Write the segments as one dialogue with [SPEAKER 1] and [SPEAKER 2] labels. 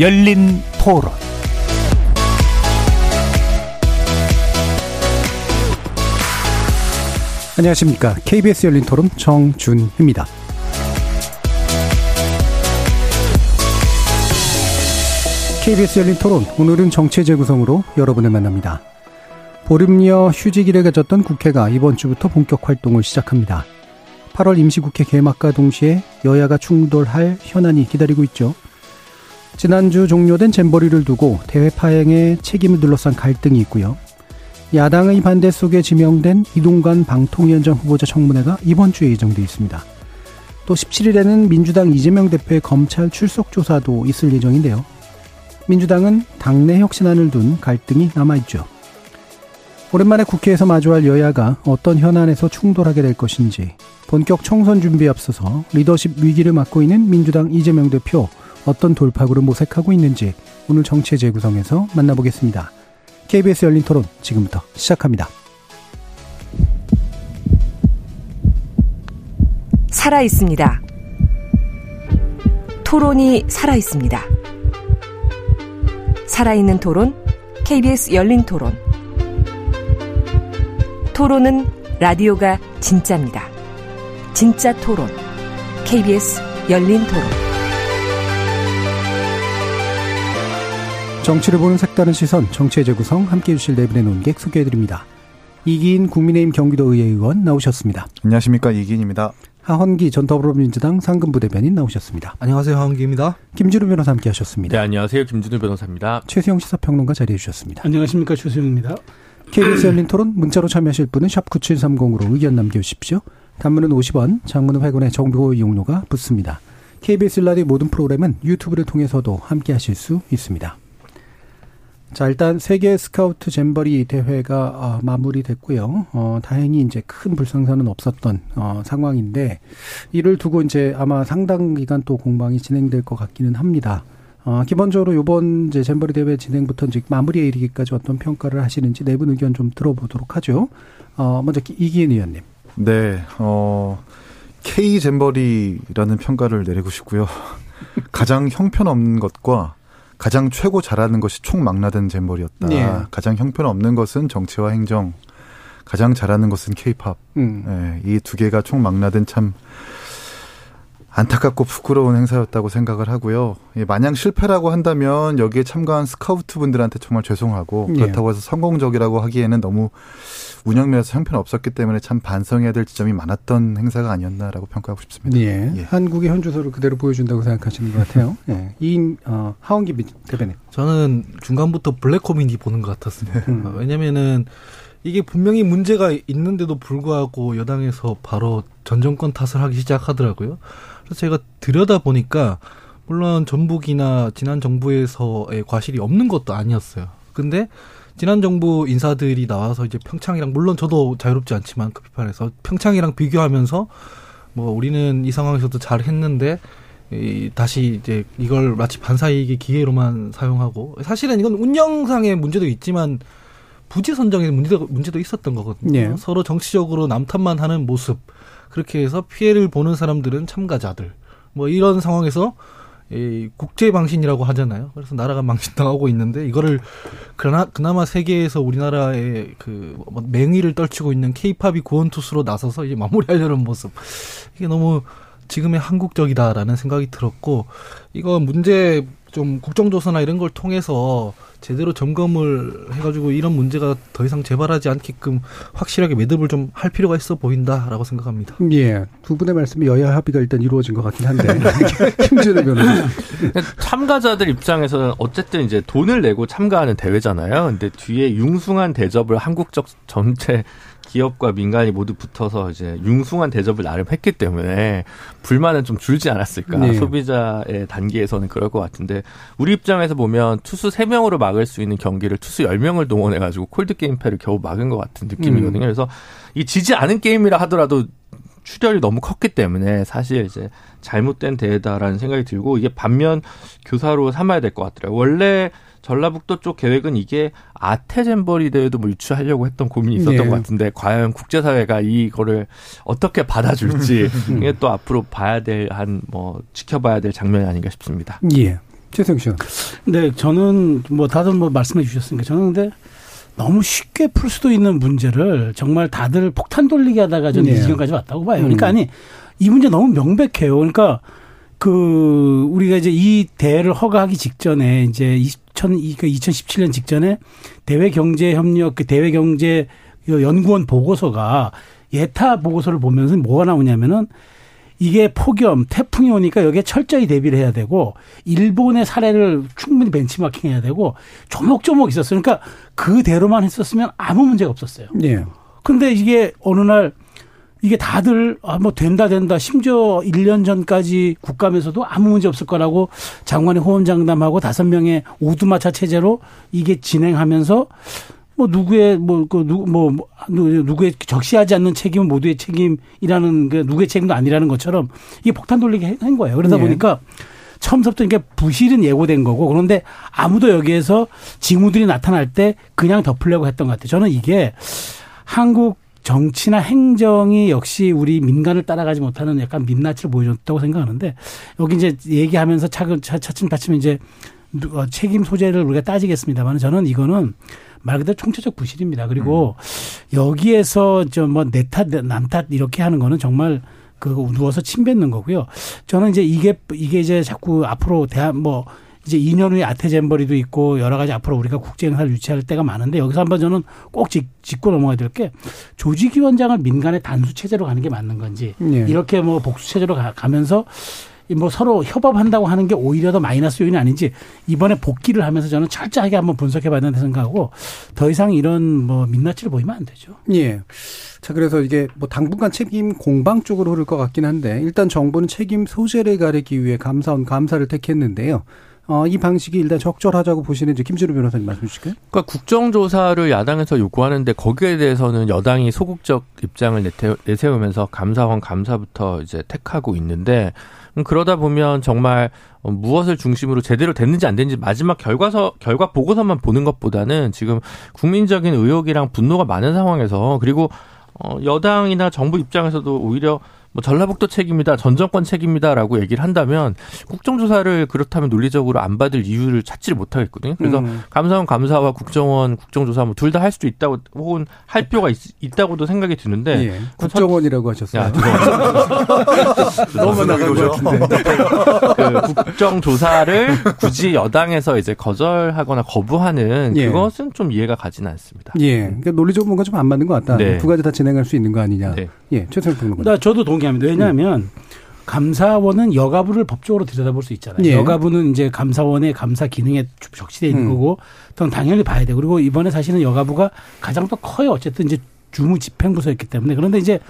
[SPEAKER 1] 열린 토론
[SPEAKER 2] 안녕하십니까. KBS 열린 토론 정준희입니다. KBS 열린 토론 오늘은 정체 재구성으로 여러분을 만납니다. 보름여 휴직일에 가졌던 국회가 이번 주부터 본격 활동을 시작합니다. 8월 임시국회 개막과 동시에 여야가 충돌할 현안이 기다리고 있죠. 지난주 종료된 잼버리를 두고 대회 파행에 책임을 둘러싼 갈등이 있고요. 야당의 반대 속에 지명된 이동관 방통위원장 후보자 청문회가 이번 주에 예정돼 있습니다. 또 17일에는 민주당 이재명 대표의 검찰 출석 조사도 있을 예정인데요. 민주당은 당내 혁신안을 둔 갈등이 남아있죠. 오랜만에 국회에서 마주할 여야가 어떤 현안에서 충돌하게 될 것인지 본격 총선 준비에 앞서서 리더십 위기를 맡고 있는 민주당 이재명 대표 어떤 돌파구를 모색하고 있는지 오늘 정치 재구성에서 만나보겠습니다. KBS 열린 토론 지금부터 시작합니다.
[SPEAKER 3] 살아 있습니다. 토론이 살아 있습니다. 살아있는 토론, KBS 열린 토론. 토론은 라디오가 진짜입니다. 진짜 토론, KBS 열린 토론.
[SPEAKER 2] 정치를 보는 색다른 시선, 정치의 재구성 함께해 주실 네 분의 논객 소개해드립니다. 이기인 국민의힘 경기도의회 의원 나오셨습니다.
[SPEAKER 4] 안녕하십니까 이기인입니다.
[SPEAKER 2] 하헌기 전 더불어민주당 상근부대변인 나오셨습니다.
[SPEAKER 5] 안녕하세요 하헌기입니다.
[SPEAKER 2] 김준우 변호사 함께하셨습니다.
[SPEAKER 6] 네 안녕하세요 김준우 변호사입니다.
[SPEAKER 2] 최수영 시사평론가 자리해 주셨습니다.
[SPEAKER 7] 안녕하십니까 최수영입니다.
[SPEAKER 2] KBS 열린 토론 문자로 참여하실 분은 샵 9730으로 의견 남겨주십시오. 단문은 50원, 장문은 100원의 정보 이용료가 붙습니다. KBS 라디오 모든 프로그램은 유튜브를 통해서도 함께하실 수 있습니다. 자, 일단 세계 스카우트 잼버리 대회가 어, 마무리됐고요. 어, 다행히 이제 큰 불상사는 없었던 어, 상황인데 이를 두고 이제 아마 상당 기간 또 공방이 진행될 것 같기는 합니다. 어, 기본적으로 요번 이제 잼버리 대회 진행부터 이제 마무리에 이르기까지 어떤 평가를 하시는지 내부 의견 좀 들어보도록 하죠. 어, 먼저 이기인 의원님.
[SPEAKER 4] 네, 어, K 잼버리라는 평가를 내리고 싶고요. 가장 형편없는 것과 가장 최고 잘하는 것이 총망라된 잼버리였다.
[SPEAKER 2] 예.
[SPEAKER 4] 가장 형편없는 것은 정치와 행정, 가장 잘하는 것은 케이팝.
[SPEAKER 2] 음.
[SPEAKER 4] 네, 이두 개가 총망라된 참 안타깝고 부끄러운 행사였다고 생각을 하고요. 예, 만약 실패라고 한다면 여기에 참가한 스카우트 분들한테 정말 죄송하고
[SPEAKER 2] 예.
[SPEAKER 4] 그렇다고 해서 성공적이라고 하기에는 너무 운영면에서 형편 없었기 때문에 참 반성해야 될 지점이 많았던 행사가 아니었나라고 평가하고 싶습니다.
[SPEAKER 2] 예.
[SPEAKER 4] 예.
[SPEAKER 2] 한국의 현주소를 그대로 보여준다고 생각하시는 것 같아요. 예. 이, 어, 하원기 미- 대변인.
[SPEAKER 5] 저는 중간부터 블랙 코미디 보는 것 같았습니다.
[SPEAKER 2] 음.
[SPEAKER 5] 어, 왜냐면은 이게 분명히 문제가 있는데도 불구하고 여당에서 바로 전 정권 탓을 하기 시작하더라고요. 그래서 제가 들여다 보니까 물론 전북이나 지난 정부에서의 과실이 없는 것도 아니었어요. 근데 지난 정부 인사들이 나와서 이제 평창이랑 물론 저도 자유롭지 않지만 그 비판에서 평창이랑 비교하면서 뭐 우리는 이 상황에서도 잘 했는데 이 다시 이제 이걸 마치 반사이익의 기회로만 사용하고 사실은 이건 운영상의 문제도 있지만 부지 선정에 문제도 문제도 있었던 거거든요.
[SPEAKER 2] 예.
[SPEAKER 5] 서로 정치적으로 남탓만 하는 모습 그렇게 해서 피해를 보는 사람들은 참가자들 뭐 이런 상황에서 이 국제 망신이라고 하잖아요. 그래서 나라가 망신당하고 있는데 이거를 그나 그나마 세계에서 우리나라의 그뭐 맹위를 떨치고 있는 케이팝이 구원투수로 나서서 이제 마무리하려는 모습 이게 너무 지금의 한국적이다라는 생각이 들었고 이거 문제 좀 국정조사나 이런 걸 통해서 제대로 점검을 해가지고 이런 문제가 더 이상 재발하지 않게끔 확실하게 매듭을 좀 할 필요가 있어 보인다라고 생각합니다.
[SPEAKER 2] 예. 두 분의 말씀이 여야 합의가 일단 이루어진 것 같긴 한데. 김준우 변호사.
[SPEAKER 6] 참가자들 입장에서는 어쨌든 이제 돈을 내고 참가하는 대회잖아요. 근데 뒤에 융숭한 대접을 한국적 전체 기업과 민간이 모두 붙어서 이제 융숭한 대접을 나름 했기 때문에 불만은 좀 줄지 않았을까.
[SPEAKER 2] 네.
[SPEAKER 6] 소비자의 단계에서는 그럴 것 같은데 우리 입장에서 보면 투수 3명으로 막을 수 있는 경기를 투수 10명을 동원해가지고 콜드게임패를 겨우 막은 것 같은 느낌이거든요. 그래서 이 지지 않은 게임이라 하더라도 출혈이 너무 컸기 때문에 사실 이제 잘못된 대회다라는 생각이 들고 이게 반면 교사로 삼아야 될 것 같더라고요. 원래 전라북도 쪽 계획은 이게 아태잼버리 대회도 뭐 유치하려고 했던 고민이 있었던
[SPEAKER 2] 네.
[SPEAKER 6] 것 같은데 과연 국제사회가 이거를 어떻게 받아줄지 이게 또 앞으로 봐야 될 한 뭐 지켜봐야 될 장면이 아닌가 싶습니다.
[SPEAKER 2] 예. 최성 씨.
[SPEAKER 7] 네, 저는 뭐 다들 뭐 말씀해 주셨으니까 저는 근데 너무 쉽게 풀 수도 있는 문제를 정말 다들 폭탄 돌리기 하다가 저는
[SPEAKER 2] 네.
[SPEAKER 7] 이 지경까지 왔다고 봐요. 그러니까
[SPEAKER 2] 음.
[SPEAKER 7] 아니 이 문제 너무 명백해요. 그러니까 그 우리가 이제 이 대회를 허가하기 직전에 이제 2000그 2017년 직전에 대외 경제 협력 그 대외 경제 연구원 보고서가 예타 보고서를 보면서 뭐가 나오냐면은 이게 폭염, 태풍이 오니까 여기에 철저히 대비를 해야 되고 일본의 사례를 충분히 벤치마킹 해야 되고 조목조목 있었어요. 그러니까 그대로만 했었으면 아무 문제가 없었어요.
[SPEAKER 2] 예.
[SPEAKER 7] 근데 이게 어느 날 이게 다들 아 뭐 된다 된다 심지어 1년 전까지 국감에서도 아무 문제 없을 거라고 장관이 호언장담하고 다섯 명의 오두마차 체제로 이게 진행하면서 뭐 누구의 뭐그누뭐 누구의 적시하지 않는 책임은 모두의 책임이라는 그 누구의 책임도 아니라는 것처럼 이게 폭탄 돌리기 한 거예요. 그러다
[SPEAKER 2] 예.
[SPEAKER 7] 보니까 처음부터 이게 부실은 예고된 거고 그런데 아무도 여기에서 징후들이 나타날 때 그냥 덮으려고 했던 것 같아요. 저는 이게 한국 정치나 행정이 역시 우리 민간을 따라가지 못하는 약간 민낯을 보여줬다고 생각하는데 여기 이제 얘기하면서 차근 차- 차츰차츰 이제 누- 어, 책임 소재를 우리가 따지겠습니다만 저는 이거는 말 그대로 총체적 부실입니다. 그리고 여기에서 저뭐 내 탓, 남 탓 이렇게 하는 거는 정말 그 누워서 침 뱉는 거고요. 저는 이제 이게 이게 이제 자꾸 앞으로 대한 뭐 이제 2년 후에 아테젠버리도 있고 여러 가지 앞으로 우리가 국제 행사를 유치할 때가 많은데 여기서 한번 저는 꼭 짚, 짚고 넘어가야 될 게 조직위원장을 민간의 단수 체제로 가는 게 맞는 건지
[SPEAKER 2] 예.
[SPEAKER 7] 이렇게 뭐 복수 체제로 가, 가면서 이뭐 서로 협업한다고 하는 게 오히려 더 마이너스 요인이 아닌지 이번에 복귀를 하면서 저는 철저하게 한번 분석해 봐야 된다 생각하고 더 이상 이런 뭐 민낯을 보이면 안 되죠.
[SPEAKER 2] 예. 자, 그래서 이게 뭐 당분간 책임 공방 쪽으로 흐를 것 같긴 한데 일단 정부는 책임 소재를 가리기 위해 감사원 감사를 택했는데요. 어, 이 방식이 일단 적절하다고 보시는지 김준우 변호사님 말씀 주실까요?
[SPEAKER 6] 그러니까 국정조사를 야당에서 요구하는데 거기에 대해서는 여당이 소극적 입장을 내태- 내세우 면서 감사원 감사부터 이제 택하고 있는데 음, 그러다 보면 정말 어, 무엇을 중심으로 제대로 됐는지 안 됐는지 마지막 결과서 결과 보고서만 보는 것보다는 지금 국민적인 의혹이랑 분노가 많은 상황에서 그리고 어, 여당이나 정부 입장에서도 오히려 뭐 전라북도 책임이다, 전 정권 책임이다라고 얘기를 한다면 국정조사를 그렇다면 논리적으로 안 받을 이유를 찾지를 못하겠거든요. 그래서
[SPEAKER 2] 음.
[SPEAKER 6] 감사원 감사와 국정원 국정조사 뭐 둘 다 할 수도 있다고 혹은 할 필요가 있, 다고도 생각이 드는데
[SPEAKER 2] 예. 국정원이라고 하셨어요.
[SPEAKER 6] 야, 죄송합니다.
[SPEAKER 2] 너무 나간 것 같은데.
[SPEAKER 6] 그 국정조사를 굳이 여당에서 이제 거절하거나 거부하는
[SPEAKER 2] 예.
[SPEAKER 6] 그것은 좀 이해가 가지는 않습니다.
[SPEAKER 2] 예. 그러니까 논리적으로 뭔가 좀 안 맞는 것 같다.
[SPEAKER 6] 네.
[SPEAKER 2] 두 가지 다 진행할 수 있는 거 아니냐.
[SPEAKER 6] 네.
[SPEAKER 2] 예. 최승 평론가.
[SPEAKER 7] 나 저도 동 의합니다. 왜냐하면 감사원은 여가부를 법적으로 들여다볼 수 있잖아요.
[SPEAKER 2] 예.
[SPEAKER 7] 여가부는 이제 감사원의 감사 기능에 적시되어 있는
[SPEAKER 2] 음.
[SPEAKER 7] 거고, 그건 당연히 봐야 돼. 그리고 이번에 사실은 여가부가 가장 또 커요. 어쨌든 이제 주무 집행부서였기 때문에 그런데 이제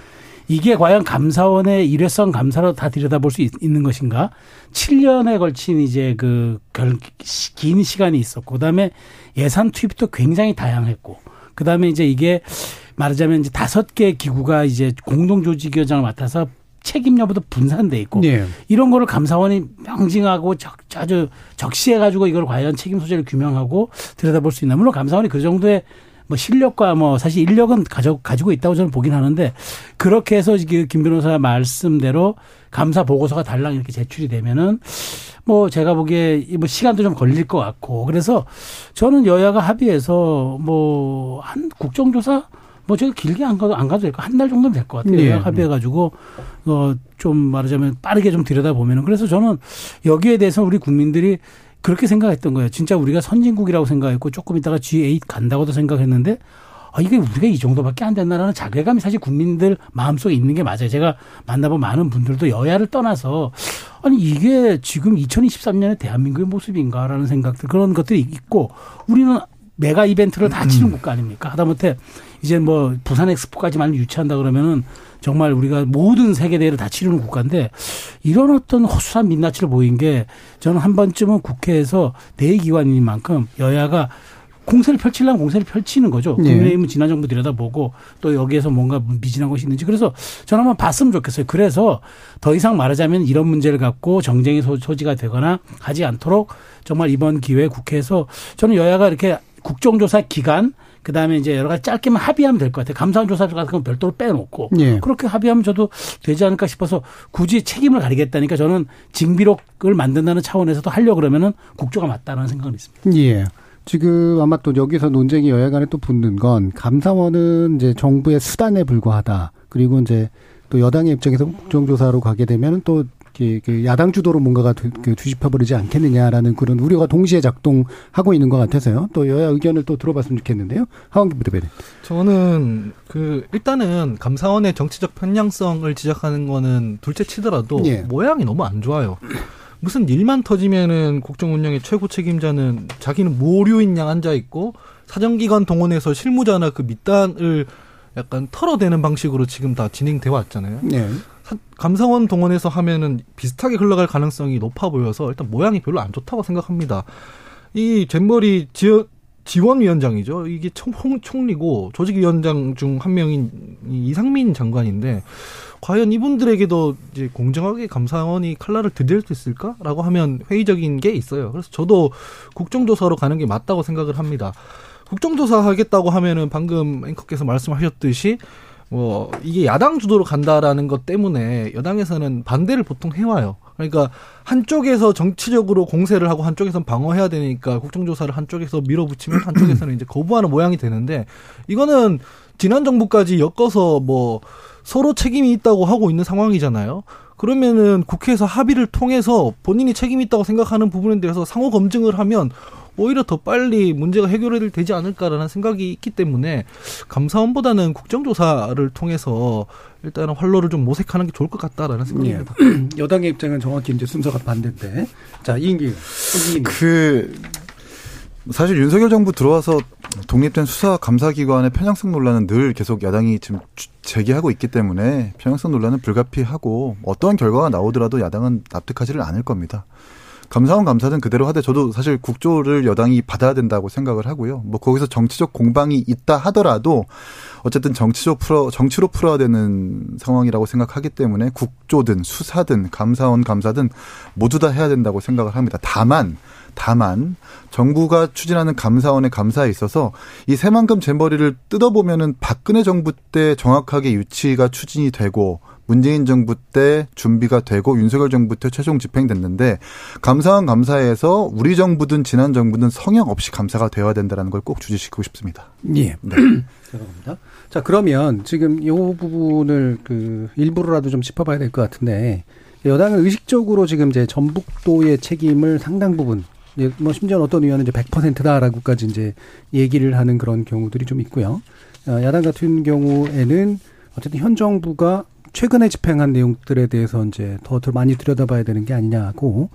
[SPEAKER 7] 이게 과연 감사원의 일회성 감사로 다 들여다볼 수 있, 는 것인가? 7년에 걸친 이제 그 긴 시간이 있었고, 그다음에 예산 투입도 굉장히 다양했고, 그다음에 이제 이게 말하자면 이제 다섯 개 기구가 이제 공동조직위원장을 맡아서 책임 여부도 분산돼 있고
[SPEAKER 2] 예.
[SPEAKER 7] 이런 거를 감사원이 명징하고 적, 아주 적시해 가지고 이걸 과연 책임 소재를 규명하고 들여다볼 수 있나. 물론 감사원이 그 정도의 뭐 실력과 뭐 사실 인력은 가져, 가지고 있다고 저는 보긴 하는데 그렇게 해서 이게 김 변호사 말씀대로 감사 보고서가 달랑 이렇게 제출이 되면은 뭐 제가 보기에 이뭐 시간도 좀 걸릴 것 같고 그래서 저는 여야가 합의해서 뭐 한 국정조사 뭐 제가 길게 안 가도 안 가도 될 거 한 달 정도면 될 것 같아요.
[SPEAKER 2] 예.
[SPEAKER 7] 여야 합의해가지고 어 좀 말하자면 빠르게 좀 들여다 보면은 그래서 저는 여기에 대해서 우리 국민들이 그렇게 생각했던 거예요. 진짜 우리가 선진국이라고 생각했고 조금 있다가 G8 간다고도 생각했는데 아, 이게 우리가 이 정도밖에 안 됐나라는 자괴감이 사실 국민들 마음속에 있는 게 맞아요. 제가 만나본 많은 분들도 여야를 떠나서 아니 이게 지금 2023년의 대한민국의 모습인가라는 생각들 그런 것들이 있고 우리는 메가 이벤트를 다 치는 국가 아닙니까? 하다못해 이제 뭐 부산 엑스포까지만 유치한다 그러면은 정말 우리가 모든 세계 대회를 다 치르는 국가인데 이런 어떤 허술한 민낯을 보인 게 저는 한 번쯤은 국회에서 대기관인 만큼 여야가 공세를 펼치려면 공세를 펼치는 거죠.
[SPEAKER 2] 예.
[SPEAKER 7] 국민의힘은 지난 정부 들여다보고 또 여기에서 뭔가 미진한 것이 있는지 그래서 저는 한번 봤으면 좋겠어요. 그래서 더 이상 말하자면 이런 문제를 갖고 정쟁의 소- 소지가 되거나 하지 않도록 정말 이번 기회에 국회에서 저는 여야가 이렇게 국정조사 기간 그다음에 이제 여러 가지 짧게만 합의하면 될 것 같아요. 감사원 조사 같은 건 별도로 빼놓고
[SPEAKER 2] 예.
[SPEAKER 7] 그렇게 합의하면 저도 되지 않을까 싶어서 굳이 책임을 가리겠다니까 저는 징비록을 만든다는 차원에서도 하려 고 그러면은 국조가 맞다라는 생각은 있습니다.
[SPEAKER 2] 예. 지금 아마 또 여기서 논쟁이 여야 간에 또 붙는 건 감사원은 이제 정부의 수단에 불과하다. 그리고 이제 또 여당의 입장에서 국정조사로 가게 되면 또 야당 주도로 뭔가가 두- 그 뒤집혀버리지 않겠느냐라는 그런 우려가 동시에 작동하고 있는 것 같아서요. 또 여야 의견을 또 들어봤으면 좋겠는데요. 하원기 부대변인.
[SPEAKER 5] 저는 그 일단은 감사원의 정치적 편향성을 지적하는 거는 둘째 치더라도
[SPEAKER 2] 예.
[SPEAKER 5] 모양이 너무 안 좋아요. 무슨 일만 터지면은 국정 운영의 최고 책임자는 자기는 모류인 양 앉아 있고 사정기관 동원해서 실무자나 그 밑단을 약간 털어대는 방식으로 지금 다 진행돼 왔잖아요.
[SPEAKER 2] 예.
[SPEAKER 5] 사- 감사원 동원해서 하면은 비슷하게 흘러갈 가능성이 높아 보여서 일단 모양이 별로 안 좋다고 생각합니다. 이 잼버리 지원 지원위원장이죠. 이게 총, 총리고 조직위원장 중 한 명인 이 이상민 장관인데 과연 이분들에게도 이제 공정하게 감사원이 칼날을 들일 수 있을까라고 하면 회의적인 게 있어요. 그래서 저도 국정조사로 가는 게 맞다고 생각을 합니다. 국정조사 하겠다고 하면은 방금 앵커께서 말씀하셨듯이 뭐 이게 야당 주도로 간다라는 것 때문에 여당에서는 반대를 보통 해와요. 그러니까 한쪽에서 정치적으로 공세를 하고 한쪽에서는 방어해야 되니까 국정조사를 한쪽에서 밀어붙이면 한쪽에서는 이제 거부하는 모양이 되는데 이거는 지난 정부까지 엮어서 뭐 서로 책임이 있다고 하고 있는 상황이잖아요. 그러면은 국회에서 합의를 통해서 본인이 책임이 있다고 생각하는 부분에 대해서 상호 검증을 하면 오히려 더 빨리 문제가 해결이 되지 않을까라는 생각이 있기 때문에 감사원보다는 국정조사를 통해서 일단은 활로를 좀 모색하는 게 좋을 것 같다라는 생각입니다.
[SPEAKER 2] 여당의 입장은 정확히 이제 순서가 반대인데. 자, 이인기.
[SPEAKER 4] 그 사실 윤석열 정부 들어와서 독립된 수사 감사 기관의 편향성 논란은 늘 계속 야당이 지금 주- 제기하고 있기 때문에 편향성 논란은 불가피하고 어떠한 결과가 나오더라도 야당은 납득하지를 않을 겁니다. 감사원 감사는 그대로 하되 저도 사실 국조를 여당이 받아야 된다고 생각을 하고요. 뭐 거기서 정치적 공방이 있다 하더라도 어쨌든 정치적 풀어 정치로 풀어야 되는 상황이라고 생각하기 때문에 국조든 수사든 감사원 감사든 모두 다 해야 된다고 생각을 합니다. 다만 다만 정부가 추진하는 감사원의 감사에 있어서 이 새만금 잼버리를 뜯어보면은 박근혜 정부 때 정확하게 유치가 추진이 되고 문재인 정부 때 준비가 되고 윤석열 정부 때 최종 집행됐는데 감사원 감사에서 우리 정부든 지난 정부든 성역 없이 감사가 되어야 된다는 걸 꼭 주지시키고 싶습니다.
[SPEAKER 2] 예. 죄송합니다. 자, 그러면 지금 이 부분을 그 일부러라도 좀 짚어봐야 될 것 같은데 여당은 의식적으로 지금 이제 전북도의 책임을 상당 부분 예, 뭐 심지어 는 어떤 의원은 이제 100%다라고까지 이제 얘기를 하는 그런 경우들이 좀 있고요. 어, 야당 같은 경우에는 어쨌든 현 정부가 최근에 집행한 내용들에 대해서 이제 더, 더 많이 들여다봐야 되는 게 아니냐고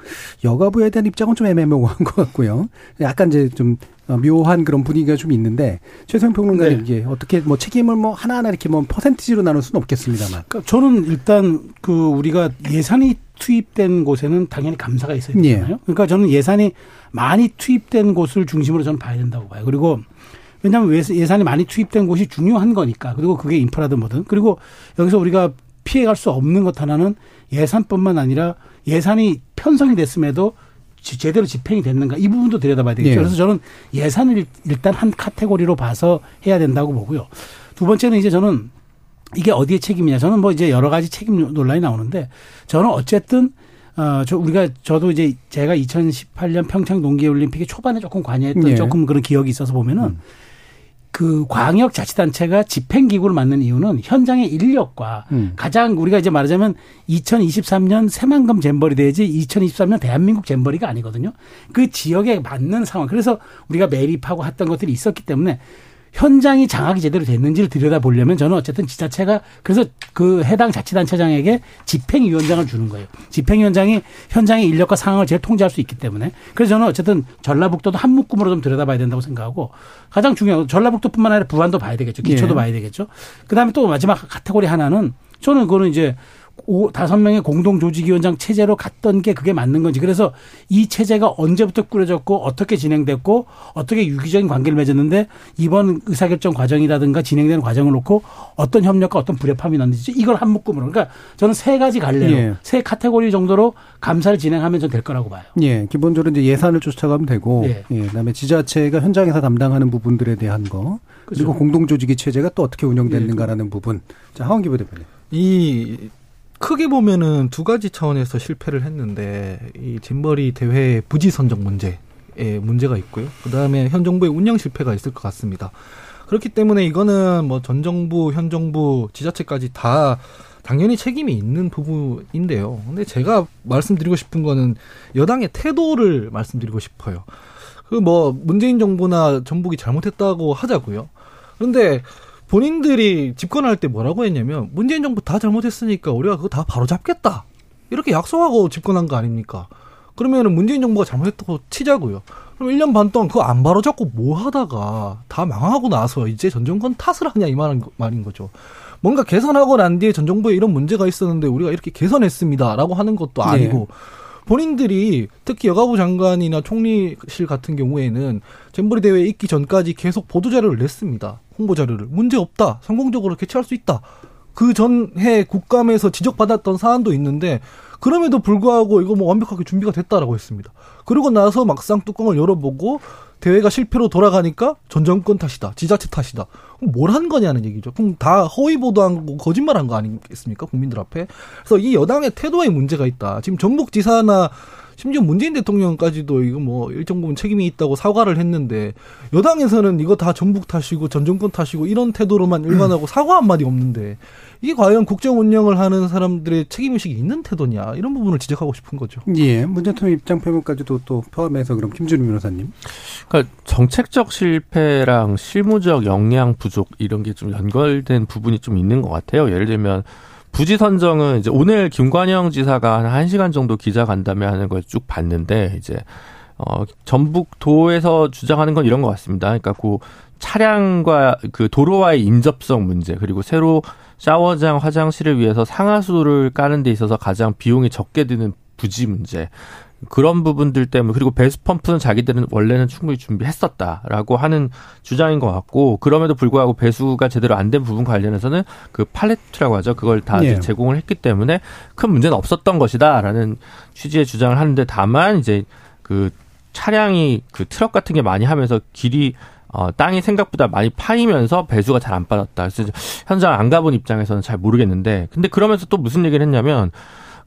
[SPEAKER 2] 여가부에 대한 입장은 좀 애매모호한 것 같고요. 약간 이제 좀 어, 묘한 그런 분위기가 좀 있는데 최성 평론가님
[SPEAKER 7] 네.
[SPEAKER 2] 이게 어떻게 뭐 책임을 뭐 하나하나 이렇게 뭐 퍼센티지로 나눌 수는 없겠습니다만.
[SPEAKER 7] 그러니까 저는 일단 그 우리가 예산이 투입된 곳에는 당연히 감사가 있어야
[SPEAKER 2] 예.
[SPEAKER 7] 되잖아요. 그러니까 저는 예산이 많이 투입된 곳을 중심으로 저는 봐야 된다고 봐요. 그리고 왜냐하면 왜- 예산이 많이 투입된 곳이 중요한 거니까. 그리고 그게 인프라든 뭐든. 그리고 여기서 우리가 피해갈 수 없는 것 하나는 예산뿐만 아니라 예산이 편성이 됐음에도 지- 제대로 집행이 됐는가 이 부분도 들여다봐야 되겠죠.
[SPEAKER 2] 예.
[SPEAKER 7] 그래서 저는 예산을 일- 일단 한 카테고리로 봐서 해야 된다고 보고요. 두 번째는 이제 저는 이게 어디의 책임이냐. 저는 뭐 이제 여러 가지 책임 논란이 나오는데 저는 어쨌든 어, 저, 우리가, 저도 이제 제가 2018년 평창 동계올림픽에 초반에 조금 관여했던
[SPEAKER 2] 예.
[SPEAKER 7] 조금 그런 기억이 있어서 보면은 그 광역 자치단체가 집행기구를 맡는 이유는 현장의 인력과
[SPEAKER 2] 음.
[SPEAKER 7] 가장 우리가 이제 말하자면 2023년 새만금 잼버리 대회지 2023년 대한민국 잼버리가 아니거든요. 그 지역에 맞는 상황. 그래서 우리가 매립하고 했던 것들이 있었기 때문에 현장이 장악이 제대로 됐는지를 들여다보려면 저는 어쨌든 지자체가 그래서 그 해당 자치단체장에게 집행위원장을 주는 거예요. 집행위원장이 현장의 인력과 상황을 제일 통제할 수 있기 때문에 그래서 저는 어쨌든 전라북도도 한 묶음으로 좀 들여다봐야 된다고 생각하고 가장 중요한 건 전라북도뿐만 아니라 부안도 봐야 되겠죠. 기초도
[SPEAKER 2] 예.
[SPEAKER 7] 봐야 되겠죠. 그다음에 또 마지막 카테고리 하나는 저는 그거는 이제 오, 다섯 명의 공동 조직위원장 체제로 갔던 게 그게 맞는 건지. 그래서 이 체제가 언제부터 꾸려졌고 어떻게 진행됐고 어떻게 유기적인 관계를 맺었는데 이번 의사결정 과정이라든가 진행되는 과정을 놓고 어떤 협력과 어떤 불협화음이 났는지 이걸 한 묶음으로. 그러니까 저는 세 가지 갈래로
[SPEAKER 2] 예.
[SPEAKER 7] 세 카테고리 정도로 감사를 진행하면 전 될 거라고 봐요.
[SPEAKER 2] 예, 기본적으로 이제 예산을 쫓아가면 되고,
[SPEAKER 7] 예.
[SPEAKER 2] 예, 그다음에 지자체가 현장에서 담당하는 부분들에 대한 거, 그리고
[SPEAKER 7] 그죠.
[SPEAKER 2] 공동조직위 체제가 또 어떻게 운영됐는가라는 부분. 자, 하원기 부대표님.
[SPEAKER 5] 이 크게 보면은 두 가지 차원에서 실패를 했는데 이 짐버리 대회 부지 선정 문제에 문제가 있고요. 그 다음에 현 정부의 운영 실패가 있을 것 같습니다. 그렇기 때문에 이거는 뭐 전 정부, 현 정부, 지자체까지 다 당연히 책임이 있는 부분인데요. 근데 제가 말씀드리고 싶은 거는 여당의 태도를 말씀드리고 싶어요. 그 뭐 문재인 정부나 전북이 잘못했다고 하자고요. 그런데 본인들이 집권할 때 뭐라고 했냐면 문재인 정부 다 잘못했으니까 우리가 그거 다 바로 잡겠다. 이렇게 약속하고 집권한 거 아닙니까? 그러면은 문재인 정부가 잘못했다고 치자고요. 그럼 1년 반 동안 그거 안 바로 잡고 뭐 하다가 다 망하고 나서 이제 전 정권 탓을 하냐 이 말인, 말인 거죠. 뭔가 개선하고 난 뒤에 전 정부에 이런 문제가 있었는데 우리가 이렇게 개선했습니다라고 하는 것도 아니고 본인들이 특히 여가부 장관이나 총리실 같은 경우에는 잼버리 대회 있기 전까지 계속 보도 자료를 냈습니다. 홍보 자료를 문제 없다, 성공적으로 개최할 수 있다. 그 전해 국감에서 지적받았던 사안도 있는데 그럼에도 불구하고 이거 뭐 완벽하게 준비가 됐다라고 했습니다. 그러고 나서 막상 뚜껑을 열어보고 대회가 실패로 돌아가니까 전 정권 탓이다, 지자체 탓이다. 뭘 한 거냐는 얘기죠. 그럼 다 허위 보도한 거, 거짓말한 거 아니겠습니까? 국민들 앞에. 그래서 이 여당의 태도에 문제가 있다. 지금 전북지사나 심지어 문재인 대통령까지도 이거 뭐 일정 부분 책임이 있다고 사과를 했는데 여당에서는 이거 다 전북 탓이고 전 정권 탓이고 이런 태도로만 일관하고 사과 한마디 없는데 이게 과연 국정 운영을 하는 사람들의 책임의식이 있는 태도냐 이런 부분을 지적하고 싶은 거죠.
[SPEAKER 2] 예, 문제통 입장 표명까지도 또 포함해서 그럼 김준우 변호사님.
[SPEAKER 6] 그러니까 정책적 실패랑 실무적 역량 부족 이런 게 좀 연결된 부분이 좀 있는 것 같아요. 예를 들면 부지 선정은 이제 오늘 김관영 지사가 한 1시간 정도 기자 간담회 하는 걸 쭉 봤는데 이제 어 전북도에서 주장하는 건 이런 것 같습니다. 그러니까 그 차량과 그 도로와의 인접성 문제 그리고 새로 샤워장 화장실을 위해서 상하수를 까는 데 있어서 가장 비용이 적게 드는 부지 문제 그런 부분들 때문에 그리고 배수 펌프는 자기들은 원래는 충분히 준비했었다라고 하는 주장인 것 같고 그럼에도 불구하고 배수가 제대로 안 된 부분 관련해서는 그 팔레트라고 하죠 그걸 다
[SPEAKER 2] 예.
[SPEAKER 6] 제공을 했기 때문에 큰 문제는 없었던 것이다라는 취지의 주장을 하는데 다만 이제 그 차량이 그 트럭 같은 게 많이 하면서 길이 어, 땅이 생각보다 많이 파이면서 배수가 잘 안 빠졌다. 그래서 현장 안 가본 입장에서는 잘 모르겠는데, 근데 그러면서 또 무슨 얘기를 했냐면,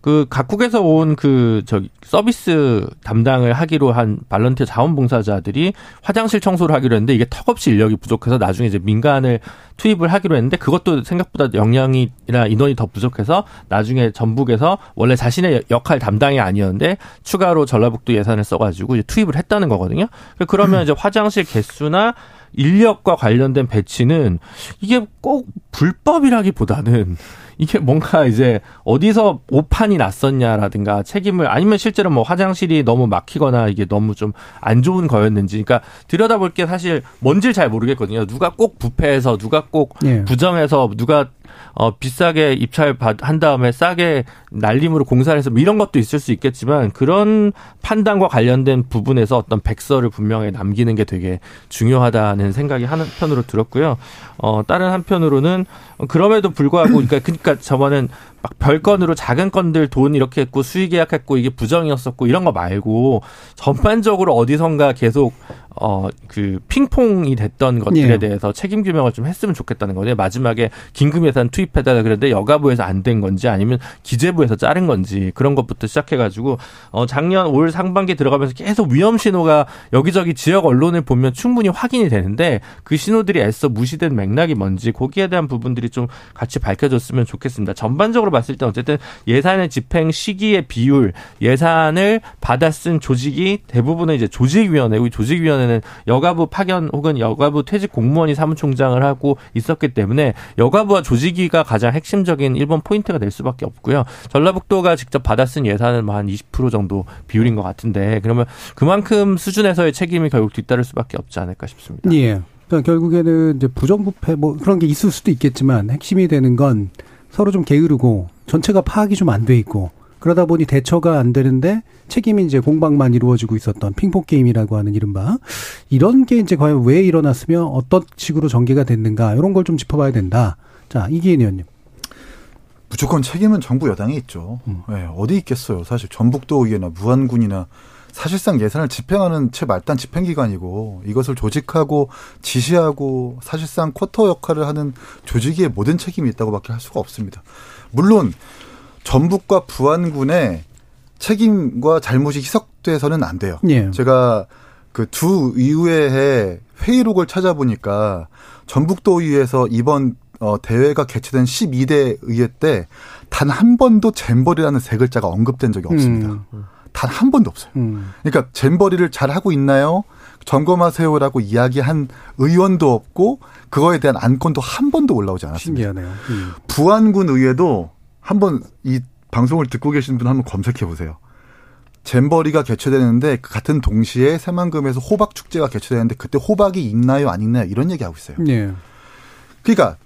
[SPEAKER 6] 그 각국에서 온 그 저기 서비스 담당을 하기로 한 발런티어 자원봉사자들이 화장실 청소를 하기로 했는데 이게 턱없이 인력이 부족해서 나중에 이제 민간을 투입을 하기로 했는데 그것도 생각보다 역량이나 인원이 더 부족해서 나중에 전북에서 원래 자신의 역할 담당이 아니었는데 추가로 전라북도 예산을 써가지고 이제 투입을 했다는 거거든요. 그러면 이제 화장실 개수나 인력과 관련된 배치는 이게 꼭 불법이라기보다는 이게 뭔가 이제 어디서 오판이 났었냐라든가 책임을 아니면 실제로 뭐 화장실이 너무 막히거나 이게 너무 좀 안 좋은 거였는지 그러니까 들여다볼 게 사실 뭔지를 잘 모르겠거든요. 누가 꼭 부패해서 누가 꼭
[SPEAKER 2] 예.
[SPEAKER 6] 부정해서 누가 어 비싸게 입찰 받- 한 다음에 싸게 날림으로 공사를 해서 뭐 이런 것도 있을 수 있겠지만 그런 판단과 관련된 부분에서 어떤 백서를 분명히 남기는 게 되게 중요하다는 생각이 한편으로 들었고요. 어 다른 한편으로는 그럼에도 불구하고 그러니까 그러니까 저번엔 막 별건으로 작은 건들 돈 이렇게 했고 수익 계약했고 이게 부정이었었고 이런 거 말고 전반적으로 어디선가 계속 어 그 핑퐁이 됐던 것들에
[SPEAKER 2] 예.
[SPEAKER 6] 대해서 책임 규명을 좀 했으면 좋겠다는 거죠. 마지막에 긴급 예산 투입해달라 그랬는데 여가부에서 안 된 건지 아니면 기재부에서 자른 건지 그런 것부터 시작해가지고 어 작년 올 상반기 들어가면서 계속 위험 신호가 여기저기 지역 언론을 보면 충분히 확인이 되는데 그 신호들이 애써 무시된 맥락이 뭔지 거기에 대한 부분들이 좀 같이 밝혀졌으면 좋겠습니다. 전반적으로 봤을 때 어쨌든 예산의 집행 시기의 비율, 예산을 받아 쓴 조직이 대부분은 이제 조직위원회고 이 조직위원회는 여가부 파견 혹은 여가부 퇴직 공무원이 사무총장을 하고 있었기 때문에 여가부와 조직위가 가장 핵심적인 일본 포인트가 될 수밖에 없고요. 전라북도가 직접 받아 쓴 예산은 뭐 한 20% 정도 비율인 것 같은데 그러면 그만큼 수준에서의 책임이 결국 뒤따를 수밖에 없지 않을까 싶습니다.
[SPEAKER 2] 예. 그러니까 결국에는 이제 부정부패 뭐 그런 게 있을 수도 있겠지만 핵심이 되는 건 서로 좀 게으르고 전체가 파악이 좀 안 돼 있고 그러다 보니 대처가 안 되는데 책임이 이제 공방만 이루어지고 있었던 핑퐁 게임이라고 하는 이른바 이런 게 이제 과연 왜 일어났으며 어떤 식으로 전개가 됐는가 이런 걸 좀 짚어봐야 된다. 자 이기인 의원님.
[SPEAKER 4] 무조건 책임은 정부 여당에 있죠.
[SPEAKER 2] 음.
[SPEAKER 4] 네, 어디 있겠어요. 사실 전북도 의회나 무안군이나 사실상 예산을 집행하는 최말단 집행기관이고 이것을 조직하고 지시하고 사실상 쿼터 역할을 하는 조직의 모든 책임이 있다고밖에 할 수가 없습니다. 물론 전북과 부안군의 책임과 잘못이 희석돼서는 안 돼요.
[SPEAKER 2] 예.
[SPEAKER 4] 제가 그 두 의회의 회의록을 찾아보니까 전북도 의회에서 이번 어, 대회가 개최된 12대 의회 때 단 한 번도 잼버리라는 세 글자가 언급된 적이 없습니다.
[SPEAKER 2] 음.
[SPEAKER 4] 단 한 번도 없어요.
[SPEAKER 2] 음.
[SPEAKER 4] 그러니까 잼버리를 잘 하고 있나요? 점검하세요라고 이야기한 의원도 없고 그거에 대한 안건도 한 번도 올라오지 않았습니다.
[SPEAKER 2] 신기하네요. 음.
[SPEAKER 4] 부안군 의회도 한번 이 방송을 듣고 계신 분 한번 검색해 보세요. 잼버리가 개최되는데 그 같은 동시에 새만금에서 호박 축제가 개최되는데 그때 호박이 있나요 안 있나요 이런 얘기 하고 있어요.
[SPEAKER 2] 예.
[SPEAKER 4] 그러니까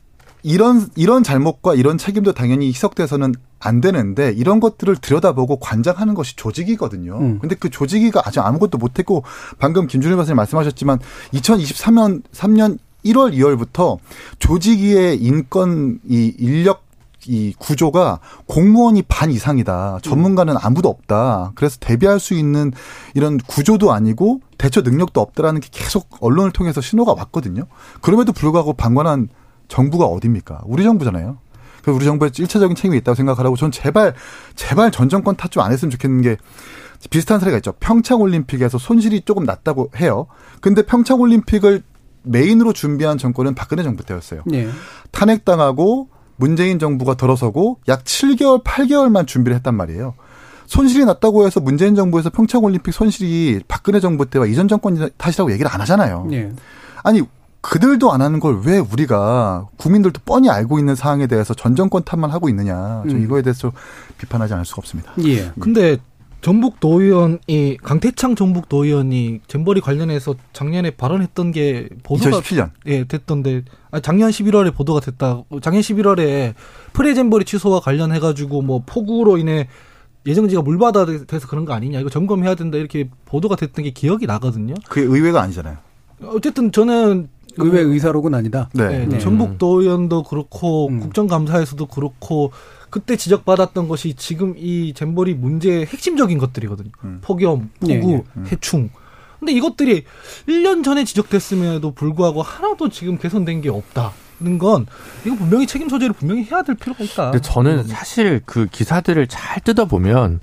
[SPEAKER 4] 이런 이런 잘못과 이런 책임도 당연히 희석돼서는 안 되는데 이런 것들을 들여다보고 관장하는 것이 조직이거든요.
[SPEAKER 2] 음.
[SPEAKER 4] 근데 그 조직이가 아직 아무것도 못했고 방금 김준일 박사님 말씀하셨지만 2023년 3년 1월 2월부터 조직위의 인권 이 인력 이 구조가 공무원이 반 이상이다. 전문가는 아무도 없다. 그래서 대비할 수 있는 이런 구조도 아니고 대처 능력도 없다라는 게 계속 언론을 통해서 신호가 왔거든요. 그럼에도 불구하고 방관한 정부가 어딥니까? 우리 정부잖아요. 그래서 우리 정부에 1차적인 책임이 있다고 생각하라고 전 제발 제발 전 정권 탓 좀 안 했으면 좋겠는 게 비슷한 사례가 있죠. 평창 올림픽에서 손실이 조금 났다고 해요. 근데 평창 올림픽을 메인으로 준비한 정권은 박근혜 정부 때였어요.
[SPEAKER 2] 예.
[SPEAKER 4] 탄핵당하고 문재인 정부가 들어서고 약 7개월, 8개월만 준비를 했단 말이에요. 손실이 났다고 해서 문재인 정부에서 평창 올림픽 손실이 박근혜 정부 때와 이전 정권 탓이라고 얘기를 안 하잖아요.
[SPEAKER 2] 예.
[SPEAKER 4] 아니 그들도 안 하는 걸 왜 우리가 국민들도 뻔히 알고 있는 사항에 대해서 전 정권 탓만 하고 있느냐. 저
[SPEAKER 2] 음.
[SPEAKER 4] 이거에 대해서 비판하지 않을 수가 없습니다.
[SPEAKER 2] 예.
[SPEAKER 5] 근데 전북 도의원이 강태창 전북 도의원이 잼버리 관련해서 작년에 발언했던 게 보도가
[SPEAKER 4] 2017년.
[SPEAKER 5] 예 됐던데 아 작년 11월에 보도가 됐다. 작년 11월에 프레 잼버리 취소와 관련해 가지고 뭐 폭우로 인해 예정지가 물바다 돼서 그런 거 아니냐 이거 점검해야 된다 이렇게 보도가 됐던 게 기억이 나거든요.
[SPEAKER 4] 그게 의외가 아니잖아요.
[SPEAKER 5] 어쨌든 저는
[SPEAKER 2] 의회 의사록은 아니다.
[SPEAKER 4] 네.
[SPEAKER 5] 네,
[SPEAKER 2] 네.
[SPEAKER 5] 전북 도 의원도 그렇고
[SPEAKER 2] 음.
[SPEAKER 5] 국정감사에서도 그렇고 그때 지적받았던 것이 지금 이 잼버리 문제의 핵심적인 것들이거든요.
[SPEAKER 4] 음.
[SPEAKER 5] 폭염,
[SPEAKER 2] 예,
[SPEAKER 5] 폭우,
[SPEAKER 2] 예.
[SPEAKER 4] 음.
[SPEAKER 5] 해충. 근데 이것들이 1년 전에 지적됐음에도 불구하고 하나도 지금 개선된 게 없다 는 건 이거 분명히 책임 소재를 분명히 해야 될 필요가 있다.
[SPEAKER 6] 근데 저는 사실 그 기사들을 잘 뜯어 보면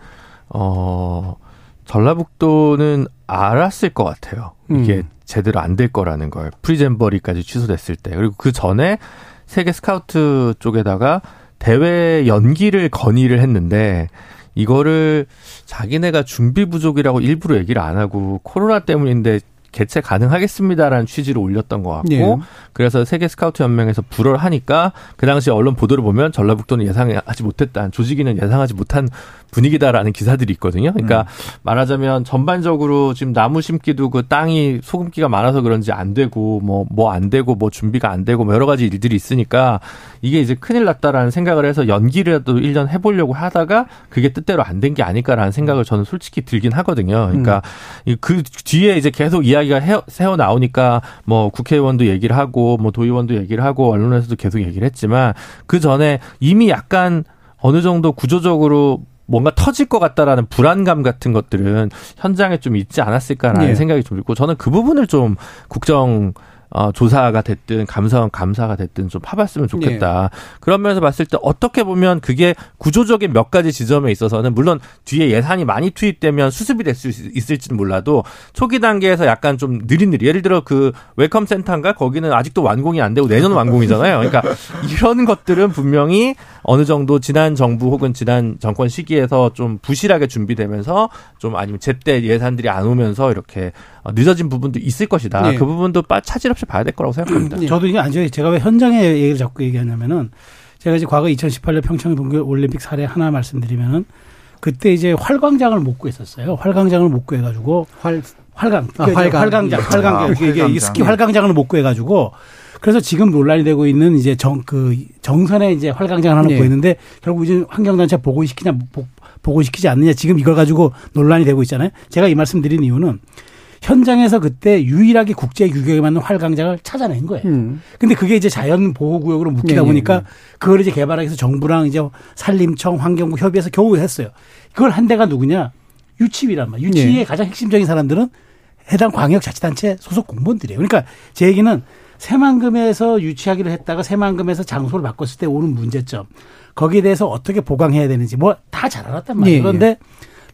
[SPEAKER 6] 어 전라북도는 알았을 것 같아요. 이게
[SPEAKER 2] 음.
[SPEAKER 6] 제대로 안 될 거라는 걸 프리잼버리까지 취소됐을 때. 그리고 그 전에 세계 스카우트 쪽에다가 대회 연기를 건의를 했는데 이거를 자기네가 준비 부족이라고 일부러 얘기를 안 하고 코로나 때문인데 개최 가능하겠습니다라는 취지로 올렸던 것 같고
[SPEAKER 2] 예.
[SPEAKER 6] 그래서 세계 스카우트 연맹에서 불허를 하니까 그 당시 언론 보도를 보면 전라북도는 예상하지 못했다 조직위는 예상하지 못한 분위기다라는 기사들이 있거든요. 그러니까 말하자면 전반적으로 지금 나무 심기도 그 땅이 소금기가 많아서 그런지 안 되고 뭐 뭐 안 되고 뭐 준비가 안 되고 뭐 여러 가지 일들이 있으니까 이게 이제 큰일 났다라는 생각을 해서 연기라도 1년 해보려고 하다가 그게 뜻대로 안 된 게 아닐까라는 생각을 저는 솔직히 들긴 하거든요. 그러니까 이그 뒤에 이제 계속 이야기 가 해- 새어 나오니까 뭐 국회의원도 얘기를 하고 뭐 도의원도 얘기를 하고 언론에서도 계속 얘기를 했지만 그 전에 이미 약간 어느 정도 구조적으로 뭔가 터질 것 같다라는 불안감 같은 것들은 현장에 좀 있지 않았을까라는
[SPEAKER 2] 예.
[SPEAKER 6] 생각이 좀 들고 저는 그 부분을 좀 국정 어, 조사가 됐든 감사원 감사가 됐든 좀 파봤으면 좋겠다. 그런 면에서 봤을 때 어떻게 보면 그게 구조적인 몇 가지 지점에 있어서는 물론 뒤에 예산이 많이 투입되면 수습이 될 수 있을지는 몰라도 초기 단계에서 약간 좀 느릿느릿 예를 들어 그 welcome 센터인가 거기는 아직도 완공이 안 되고 내년 완공이잖아요. 그러니까 이런 것들은 분명히 어느 정도 지난 정부 혹은 지난 정권 시기에서 좀 부실하게 준비되면서 좀 아니면 제때 예산들이 안 오면서 이렇게 어, 늦어진 부분도 있을 것이다.
[SPEAKER 2] 네.
[SPEAKER 6] 그 부분도 빠- 차질 없이 봐야 될 거라고 생각합니다.
[SPEAKER 2] 예.
[SPEAKER 7] 저도 이게 아니죠. 제가 왜 현장의 얘기를 자꾸 얘기하냐면은 제가 이제 과거 2018년 평창 동계 올림픽 사례 하나 말씀드리면은 그때 이제 활광장을 못 구했었어요. 활광장을 못 구해가지고
[SPEAKER 2] 활
[SPEAKER 7] 활강,
[SPEAKER 2] 아, 활강.
[SPEAKER 7] 활광장,
[SPEAKER 4] 아,
[SPEAKER 7] 활광장, 이게, 이게
[SPEAKER 4] 활광장.
[SPEAKER 7] 스키 활광장을 못 구해가지고 그래서 지금 논란이 되고 있는 이제 정 그 정선에 이제 활강장을 하나
[SPEAKER 2] 예.
[SPEAKER 7] 보이는데 결국 이제 환경단체 보고시키냐 보- 보고시키지 않느냐 지금 이걸 가지고 논란이 되고 있잖아요. 제가 이 말씀 드린 이유는 현장에서 그때 유일하게 국제 규격에 맞는 활강장을 찾아낸 거예요.
[SPEAKER 2] 음.
[SPEAKER 7] 근데 그게 이제 자연 보호 구역으로 묶이다
[SPEAKER 2] 예, 예,
[SPEAKER 7] 보니까
[SPEAKER 2] 예.
[SPEAKER 7] 그걸 이제 개발하기 위해서 정부랑 이제 산림청, 환경부 협의해서 겨우 했어요. 그걸 한 데가 누구냐? 유치위란 말이에요. 유치위의
[SPEAKER 2] 예.
[SPEAKER 7] 가장 핵심적인 사람들은 해당 광역자치단체 소속 공무원들이에요. 그러니까 제 얘기는 새만금에서 유치하기로 했다가 새만금에서 장소를 바꿨을 때 오는 문제점 거기에 대해서 어떻게 보강해야 되는지 뭐 다 잘 알았단 말이에요.
[SPEAKER 2] 예, 예.
[SPEAKER 7] 그런데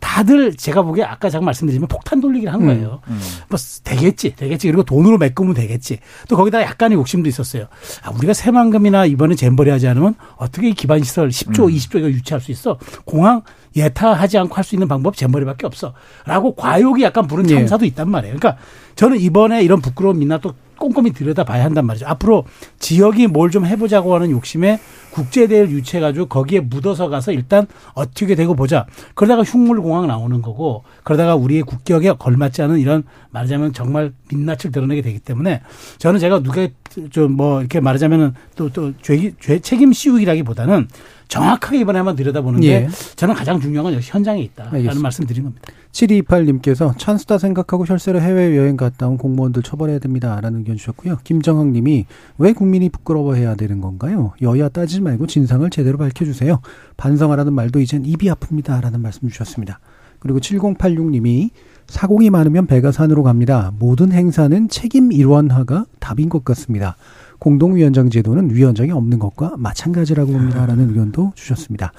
[SPEAKER 7] 다들 제가 보기에 아까 제가 말씀드리면 폭탄 돌리기를 한 거예요. 뭐 되겠지, 되겠지. 그리고 돈으로 메꾸면 되겠지. 또 거기다가 약간의 욕심도 있었어요. 아, 우리가 새만금이나 이번에 잼버리 하지 않으면 어떻게 이 기반 시설 10조, 20조 이거 유치할 수 있어? 공항 예타하지 않고 할 수 있는 방법 잼버리밖에 없어. 라고 과욕이 약간 부른
[SPEAKER 2] 예.
[SPEAKER 7] 참사도 있단 말이에요. 그러니까 저는 이번에 이런 부끄러운 민낯 또 꼼꼼히 들여다봐야 한단 말이죠. 앞으로 지역이 뭘 좀 해보자고 하는 욕심에 국제대회를 유치해가지고 거기에 묻어서 가서 일단 어떻게 되고 보자. 그러다가 흉물공항 나오는 거고 그러다가 우리의 국격에 걸맞지 않은 이런 말하자면 정말 민낯을 드러내게 되기 때문에 저는 제가 누가 좀 뭐 이렇게 말하자면은 또 또 죄 책임 씌우기라기보다는 정확하게 이번에 한번 들여다보는데
[SPEAKER 2] 예.
[SPEAKER 7] 저는 가장 중요한 건 역시 현장에 있다라는
[SPEAKER 2] 알겠습니다.
[SPEAKER 7] 말씀 드린 겁니다.
[SPEAKER 2] 7228님께서 찬스다 생각하고 혈세로 해외여행 갔다 온 공무원들 처벌해야 됩니다. 라는 의견 주셨고요. 김정학 님이 왜 국민이 부끄러워해야 되는 건가요? 여야 따지지 말고 진상을 제대로 밝혀주세요. 반성하라는 말도 이젠 입이 아픕니다. 라는 말씀 주셨습니다. 그리고 7086 님이 사공이 많으면 배가 산으로 갑니다. 모든 행사는 책임 일원화가 답인 것 같습니다. 공동위원장 제도는 위원장이 없는 것과 마찬가지라고 봅니다. 라는 의견도 주셨습니다.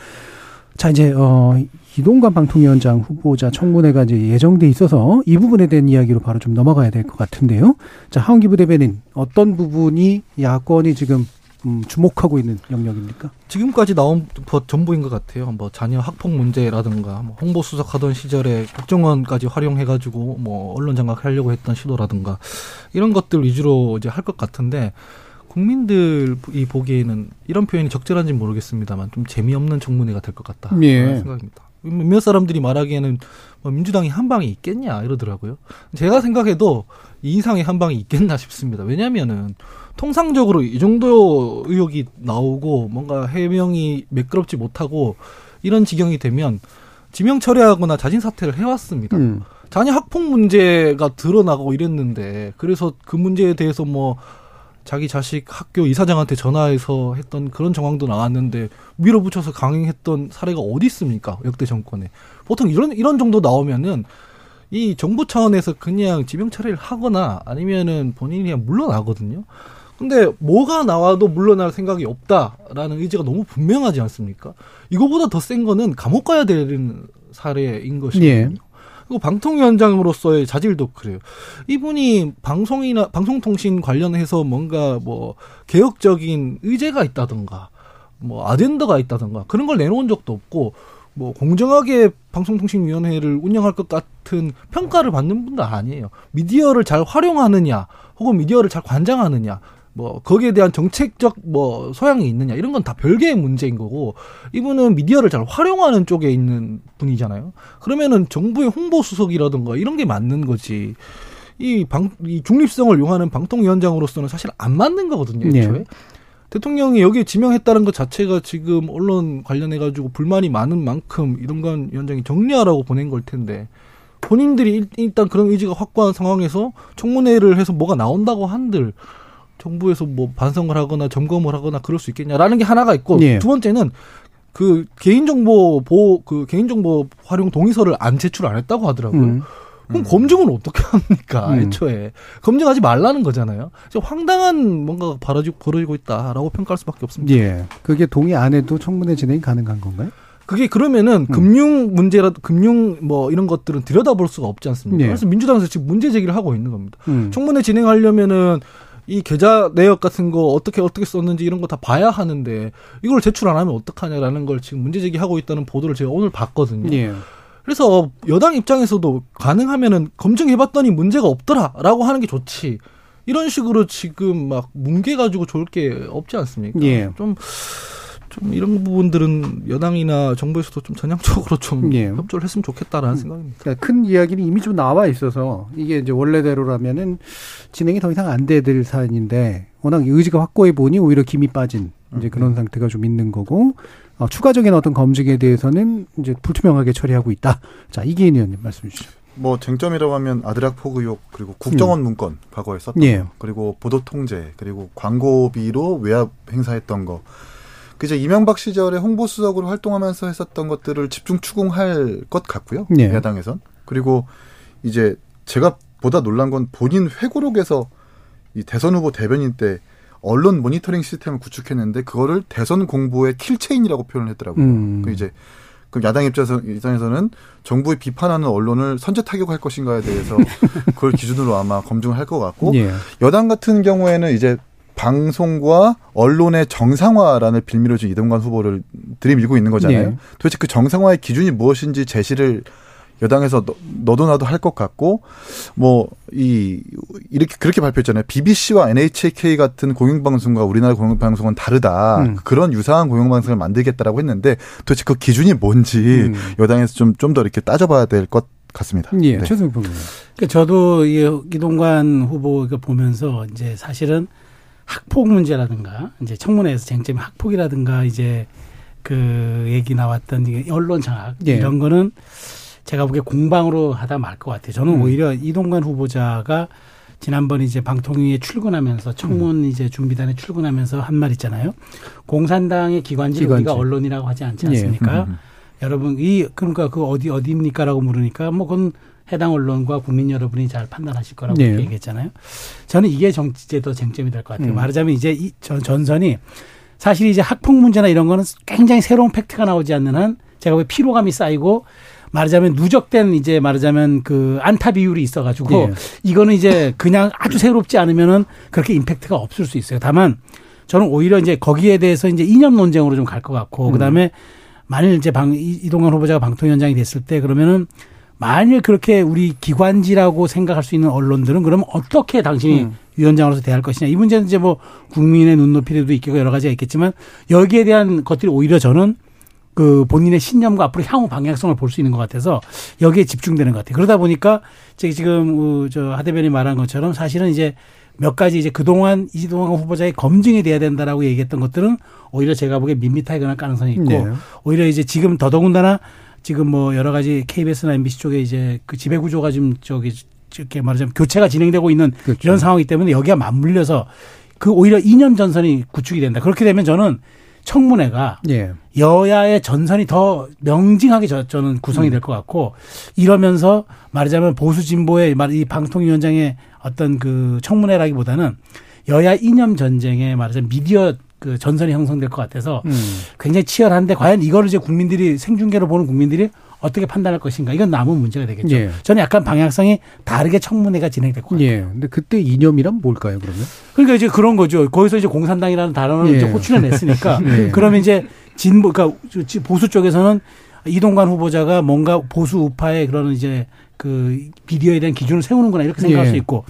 [SPEAKER 2] 자, 이제, 어, 이동관 방통위원장 후보자 청문회가 이제 예정돼 있어서 이 부분에 대한 이야기로 바로 좀 넘어가야 될 것 같은데요. 자, 하원기 부대변인, 어떤 부분이 야권이 지금, 음, 주목하고 있는 영역입니까?
[SPEAKER 5] 지금까지 나온 것 전부인 것 같아요. 뭐 자녀 학폭 문제라든가 뭐 홍보 수석 하던 시절에 국정원까지 활용해가지고 뭐 언론 장악하려고 했던 시도라든가 이런 것들 위주로 이제 할 것 같은데 국민들이 보기에는 이런 표현이 적절한지 는 모르겠습니다만 좀 재미없는 청문회가 될 것 같다.
[SPEAKER 2] 예.
[SPEAKER 5] 생각입니다. 몇몇 사람들이 말하기에는 뭐 민주당이 한 방이 있겠냐 이러더라고요. 제가 생각해도 이 이상의 한 방이 있겠나 싶습니다. 왜냐하면은 통상적으로 이 정도 의혹이 나오고 뭔가 해명이 매끄럽지 못하고 이런 지경이 되면 지명 철회하거나 자진 사퇴를 해왔습니다.
[SPEAKER 2] 음.
[SPEAKER 5] 자녀 학폭 문제가 드러나고 이랬는데 그래서 그 문제에 대해서 뭐 자기 자식 학교 이사장한테 전화해서 했던 그런 정황도 나왔는데 밀어붙여서 강행했던 사례가 어디 있습니까? 역대 정권에. 보통 이런 이런 정도 나오면은 이 정부 차원에서 그냥 지명 처리를 하거나 아니면은 본인이 그냥 물러나거든요. 근데 뭐가 나와도 물러날 생각이 없다라는 의지가 너무 분명하지 않습니까? 이거보다 더 센 거는 감옥 가야 되는 사례인 것이거든요.
[SPEAKER 2] 예.
[SPEAKER 5] 그리고 방통위원장으로서의 자질도 그래요. 이분이 방송이나 방송통신 관련해서 뭔가 뭐 개혁적인 의제가 있다던가 뭐 아젠다가 있다던가 그런 걸 내놓은 적도 없고 뭐 공정하게 방송통신위원회를 운영할 것 같은 평가를 받는 분도 아니에요. 미디어를 잘 활용하느냐 혹은 미디어를 잘 관장하느냐 뭐 거기에 대한 정책적 뭐 소양이 있느냐 이런 건 다 별개의 문제인 거고 이분은 미디어를 잘 활용하는 쪽에 있는 분이잖아요. 그러면은 정부의 홍보 수석이라든가 이런 게 맞는 거지. 이 방, 이 중립성을 요하는 방통위원장으로서는 사실 안 맞는 거거든요,
[SPEAKER 2] 네.
[SPEAKER 5] 애초에. 대통령이 여기에 지명했다는 것 자체가 지금 언론 관련해 가지고 불만이 많은 만큼 이동관 위원장이 정리하라고 보낸 걸 텐데 본인들이 일- 일단 그런 의지가 확고한 상황에서 청문회를 해서 뭐가 나온다고 한들 정부에서 뭐 반성을 하거나 점검을 하거나 그럴 수 있겠냐라는 게 하나가 있고
[SPEAKER 2] 예.
[SPEAKER 5] 두 번째는 그 개인정보 보호 그 개인정보 활용 동의서를 안 제출 안 했다고 하더라고요.
[SPEAKER 2] 음.
[SPEAKER 5] 그럼 검증은 어떻게 합니까?
[SPEAKER 2] 음.
[SPEAKER 5] 애초에 검증하지 말라는 거잖아요. 황당한 뭔가가 벌어지고, 벌어지고 있다라고 평가할 수밖에 없습니다.
[SPEAKER 2] 예. 그게 동의 안 해도 청문회 진행이 가능한 건가요?
[SPEAKER 5] 그게 그러면은
[SPEAKER 2] 음.
[SPEAKER 5] 금융 문제라 금융 뭐 이런 것들은 들여다볼 수가 없지 않습니까?
[SPEAKER 2] 예.
[SPEAKER 5] 그래서 민주당에서 지금 문제 제기를 하고 있는 겁니다.
[SPEAKER 2] 음.
[SPEAKER 5] 청문회 진행하려면은 이 계좌 내역 같은 거 어떻게 어떻게 썼는지 이런 거 다 봐야 하는데 이걸 제출 안 하면 어떡하냐라는 걸 지금 문제 제기하고 있다는 보도를 제가 오늘 봤거든요.
[SPEAKER 2] 예.
[SPEAKER 5] 그래서 여당 입장에서도 가능하면은 검증해봤더니 문제가 없더라라고 하는 게 좋지. 이런 식으로 지금 막 뭉개가지고 좋을 게 없지 않습니까?
[SPEAKER 2] 예.
[SPEAKER 5] 좀, 좀 이런 부분들은 여당이나 정부에서도 좀 전향적으로 좀
[SPEAKER 2] 예.
[SPEAKER 5] 협조를 했으면 좋겠다라는 생각입니다.
[SPEAKER 2] 그러니까 큰 이야기는 이미 좀 나와 있어서 이게 이제 원래대로라면은 진행이 더 이상 안 돼야 사안인데 워낙 의지가 확고해 보니 오히려 김이 빠진 이제 그런 상태가 좀 있는 거고 어, 추가적인 어떤 검증에 대해서는 이제 불투명하게 처리하고 있다. 자 이기인 의원님 말씀 주시죠.
[SPEAKER 4] 뭐 쟁점이라고 하면 아들 학폭 의혹 그리고 국정원 문건 과거에 썼던
[SPEAKER 2] 예.
[SPEAKER 4] 거 그리고 보도 통제 그리고 광고비로 외압 행사했던 거. 그 이제 이명박 시절에 홍보수석으로 활동하면서 했었던 것들을 집중 추궁할 것 같고요.
[SPEAKER 2] 예.
[SPEAKER 4] 야당에선. 그리고 이제 제가 보다 놀란 건 본인 회고록에서 이 대선 후보 대변인 때 언론 모니터링 시스템을 구축했는데 그거를 대선 공보의 킬체인이라고 표현을 했더라고요.
[SPEAKER 2] 음.
[SPEAKER 4] 그 이제 그 야당 입장에서 입장에서는 정부의 비판하는 언론을 선제 타격할 것인가에 대해서 그걸 기준으로 아마 검증을 할 것 같고
[SPEAKER 2] 예.
[SPEAKER 4] 여당 같은 경우에는 이제 방송과 언론의 정상화라는 빌미로 지금 이동관 후보를 들이밀고 있는 거잖아요.
[SPEAKER 2] 네.
[SPEAKER 4] 도대체 그 정상화의 기준이 무엇인지 제시를 여당에서 너, 너도 나도 할 것 같고 뭐 이 이렇게 그렇게 발표했잖아요. BBC와 NHK 같은 공영방송과 우리나라 공영방송은 다르다.
[SPEAKER 2] 음.
[SPEAKER 4] 그런 유사한 공영방송을 만들겠다라고 했는데 도대체 그 기준이 뭔지
[SPEAKER 2] 음.
[SPEAKER 4] 여당에서 좀 좀 더 이렇게 따져봐야 될 것 같습니다.
[SPEAKER 2] 예.
[SPEAKER 4] 네.
[SPEAKER 2] 최승 평론가.
[SPEAKER 7] 그러니까 저도 이 이동관 후보 이거 보면서 이제 사실은 학폭 문제라든가 이제 청문회에서 쟁점이 학폭이라든가 이제 그 얘기 나왔던 언론 장악
[SPEAKER 2] 예.
[SPEAKER 7] 이런 거는 제가 보기에 공방으로 하다 말 것 같아요. 저는
[SPEAKER 2] 음.
[SPEAKER 7] 오히려 이동관 후보자가 지난번 이제 방통위에 출근하면서 청문
[SPEAKER 2] 음.
[SPEAKER 7] 이제 준비단에 출근하면서 한 말 있잖아요. 공산당의 기관지를
[SPEAKER 2] 기관지.
[SPEAKER 7] 우리가 언론이라고 하지 않지
[SPEAKER 2] 예.
[SPEAKER 7] 않습니까?
[SPEAKER 4] 음.
[SPEAKER 7] 여러분 이 그러니까 그 어디 어디입니까라고 물으니까 뭐 그건 해당 언론과 국민 여러분이 잘 판단하실 거라고
[SPEAKER 2] 네.
[SPEAKER 7] 얘기했잖아요. 저는 이게 정치제도 쟁점이 될 것 같아요.
[SPEAKER 2] 음.
[SPEAKER 7] 말하자면 이제 이 전, 전선이 사실 이제 학폭 문제나 이런 거는 굉장히 새로운 팩트가 나오지 않는 한 제가 왜 피로감이 쌓이고 말하자면 누적된 이제 말하자면 그 안타 비율이 있어가지고
[SPEAKER 2] 예.
[SPEAKER 7] 이거는 이제 그냥 아주 새롭지 않으면은 그렇게 임팩트가 없을 수 있어요. 다만 저는 오히려 이제 거기에 대해서 이제 이념 논쟁으로 좀 갈 것 같고 그다음에 만일 이제 방 이- 이동관 후보자가 방통위원장이 됐을 때 그러면은 만일 그렇게 우리 기관지라고 생각할 수 있는 언론들은 그러면 어떻게 당신이
[SPEAKER 2] 음.
[SPEAKER 7] 위원장으로서 대할 것이냐 이 문제는 이제 뭐 국민의 눈높이도 있겠고 여러 가지가 있겠지만 여기에 대한 것들이 오히려 저는 그 본인의 신념과 앞으로 향후 방향성을 볼 수 있는 것 같아서 여기에 집중되는 것 같아요. 그러다 보니까 제 지금 어, 저 하대변이 말한 것처럼 사실은 이제 몇 가지 이제 그동안 이동환 후보자의 검증이 돼야 된다라고 얘기했던 것들은 오히려 제가 보기에 밋밋하게 갈 가능성이 있고
[SPEAKER 2] 네.
[SPEAKER 7] 오히려 이제 지금 더더군다나 지금 뭐 여러 가지 KBS나 MBC 쪽에 이제 그 지배 구조가 좀 저기 이렇게 말하자면 교체가 진행되고 있는
[SPEAKER 2] 그렇죠.
[SPEAKER 7] 이런 상황이기 때문에 여기가 맞물려서 그 오히려 이념 전선이 구축이 된다. 그렇게 되면 저는 청문회가
[SPEAKER 2] 예.
[SPEAKER 7] 여야의 전선이 더 명징하게 저, 저는 구성이 될 것 같고 이러면서 말하자면 보수 진보의 말- 이 방통위원장의 어떤 그 청문회라기보다는 여야 이념 전쟁에 말하자면 미디어 그 전선이 형성될 것 같아서
[SPEAKER 2] 음.
[SPEAKER 7] 굉장히 치열한데 과연 이거를 이제 국민들이 생중계로 보는 국민들이 어떻게 판단할 것인가 이건 남은 문제가 되겠죠.
[SPEAKER 2] 예.
[SPEAKER 7] 저는 약간 방향성이 다르게 청문회가 진행될 것 같아요.
[SPEAKER 2] 예. 근데 그때 이념이란 뭘까요, 그러면?
[SPEAKER 7] 그러니까 이제 그런 거죠. 거기서 이제 공산당이라는 단어를
[SPEAKER 2] 예.
[SPEAKER 7] 이제 호출해 냈으니까.
[SPEAKER 2] 예.
[SPEAKER 7] 그러면 이제 진보, 그러니까 저 보수 쪽에서는 이동관 후보자가 뭔가 보수 우파의 그런 이제 그 비디오에 대한 기준을 세우는구나 이렇게 생각할
[SPEAKER 2] 예.
[SPEAKER 7] 수 있고.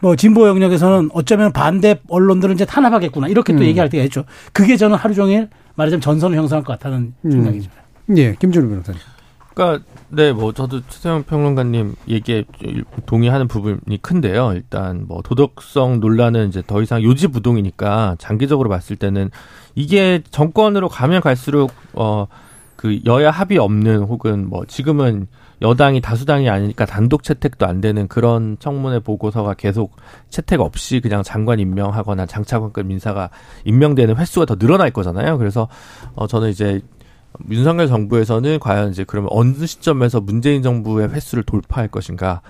[SPEAKER 7] 뭐 진보 영역에서는 어쩌면 반대 언론들은 이제 탄압하겠구나 이렇게 또
[SPEAKER 2] 음.
[SPEAKER 7] 얘기할 때가 있죠. 그게 저는 하루 종일 말하자면 전선을 형성할 것 같다는
[SPEAKER 2] 음.
[SPEAKER 7] 생각이죠.
[SPEAKER 2] 예. 김준우 변호사님.
[SPEAKER 6] 그러니까 네, 뭐 저도 최세영 평론가님 얘기에 동의하는 부분이 큰데요. 일단 뭐 도덕성 논란은 이제 더 이상 요지부동이니까 장기적으로 봤을 때는 이게 정권으로 가면 갈수록 어 그 여야 합의 없는 혹은 뭐 지금은 여당이 다수당이 아니니까 단독 채택도 안 되는 그런 청문회 보고서가 계속 채택 없이 그냥 장관 임명하거나 장차관급 인사가 임명되는 횟수가 더 늘어날 거잖아요. 그래서 어 저는 이제 윤석열 정부에서는 과연 이제 그러면 어느 시점에서 문재인 정부의 횟수를 돌파할 것인가가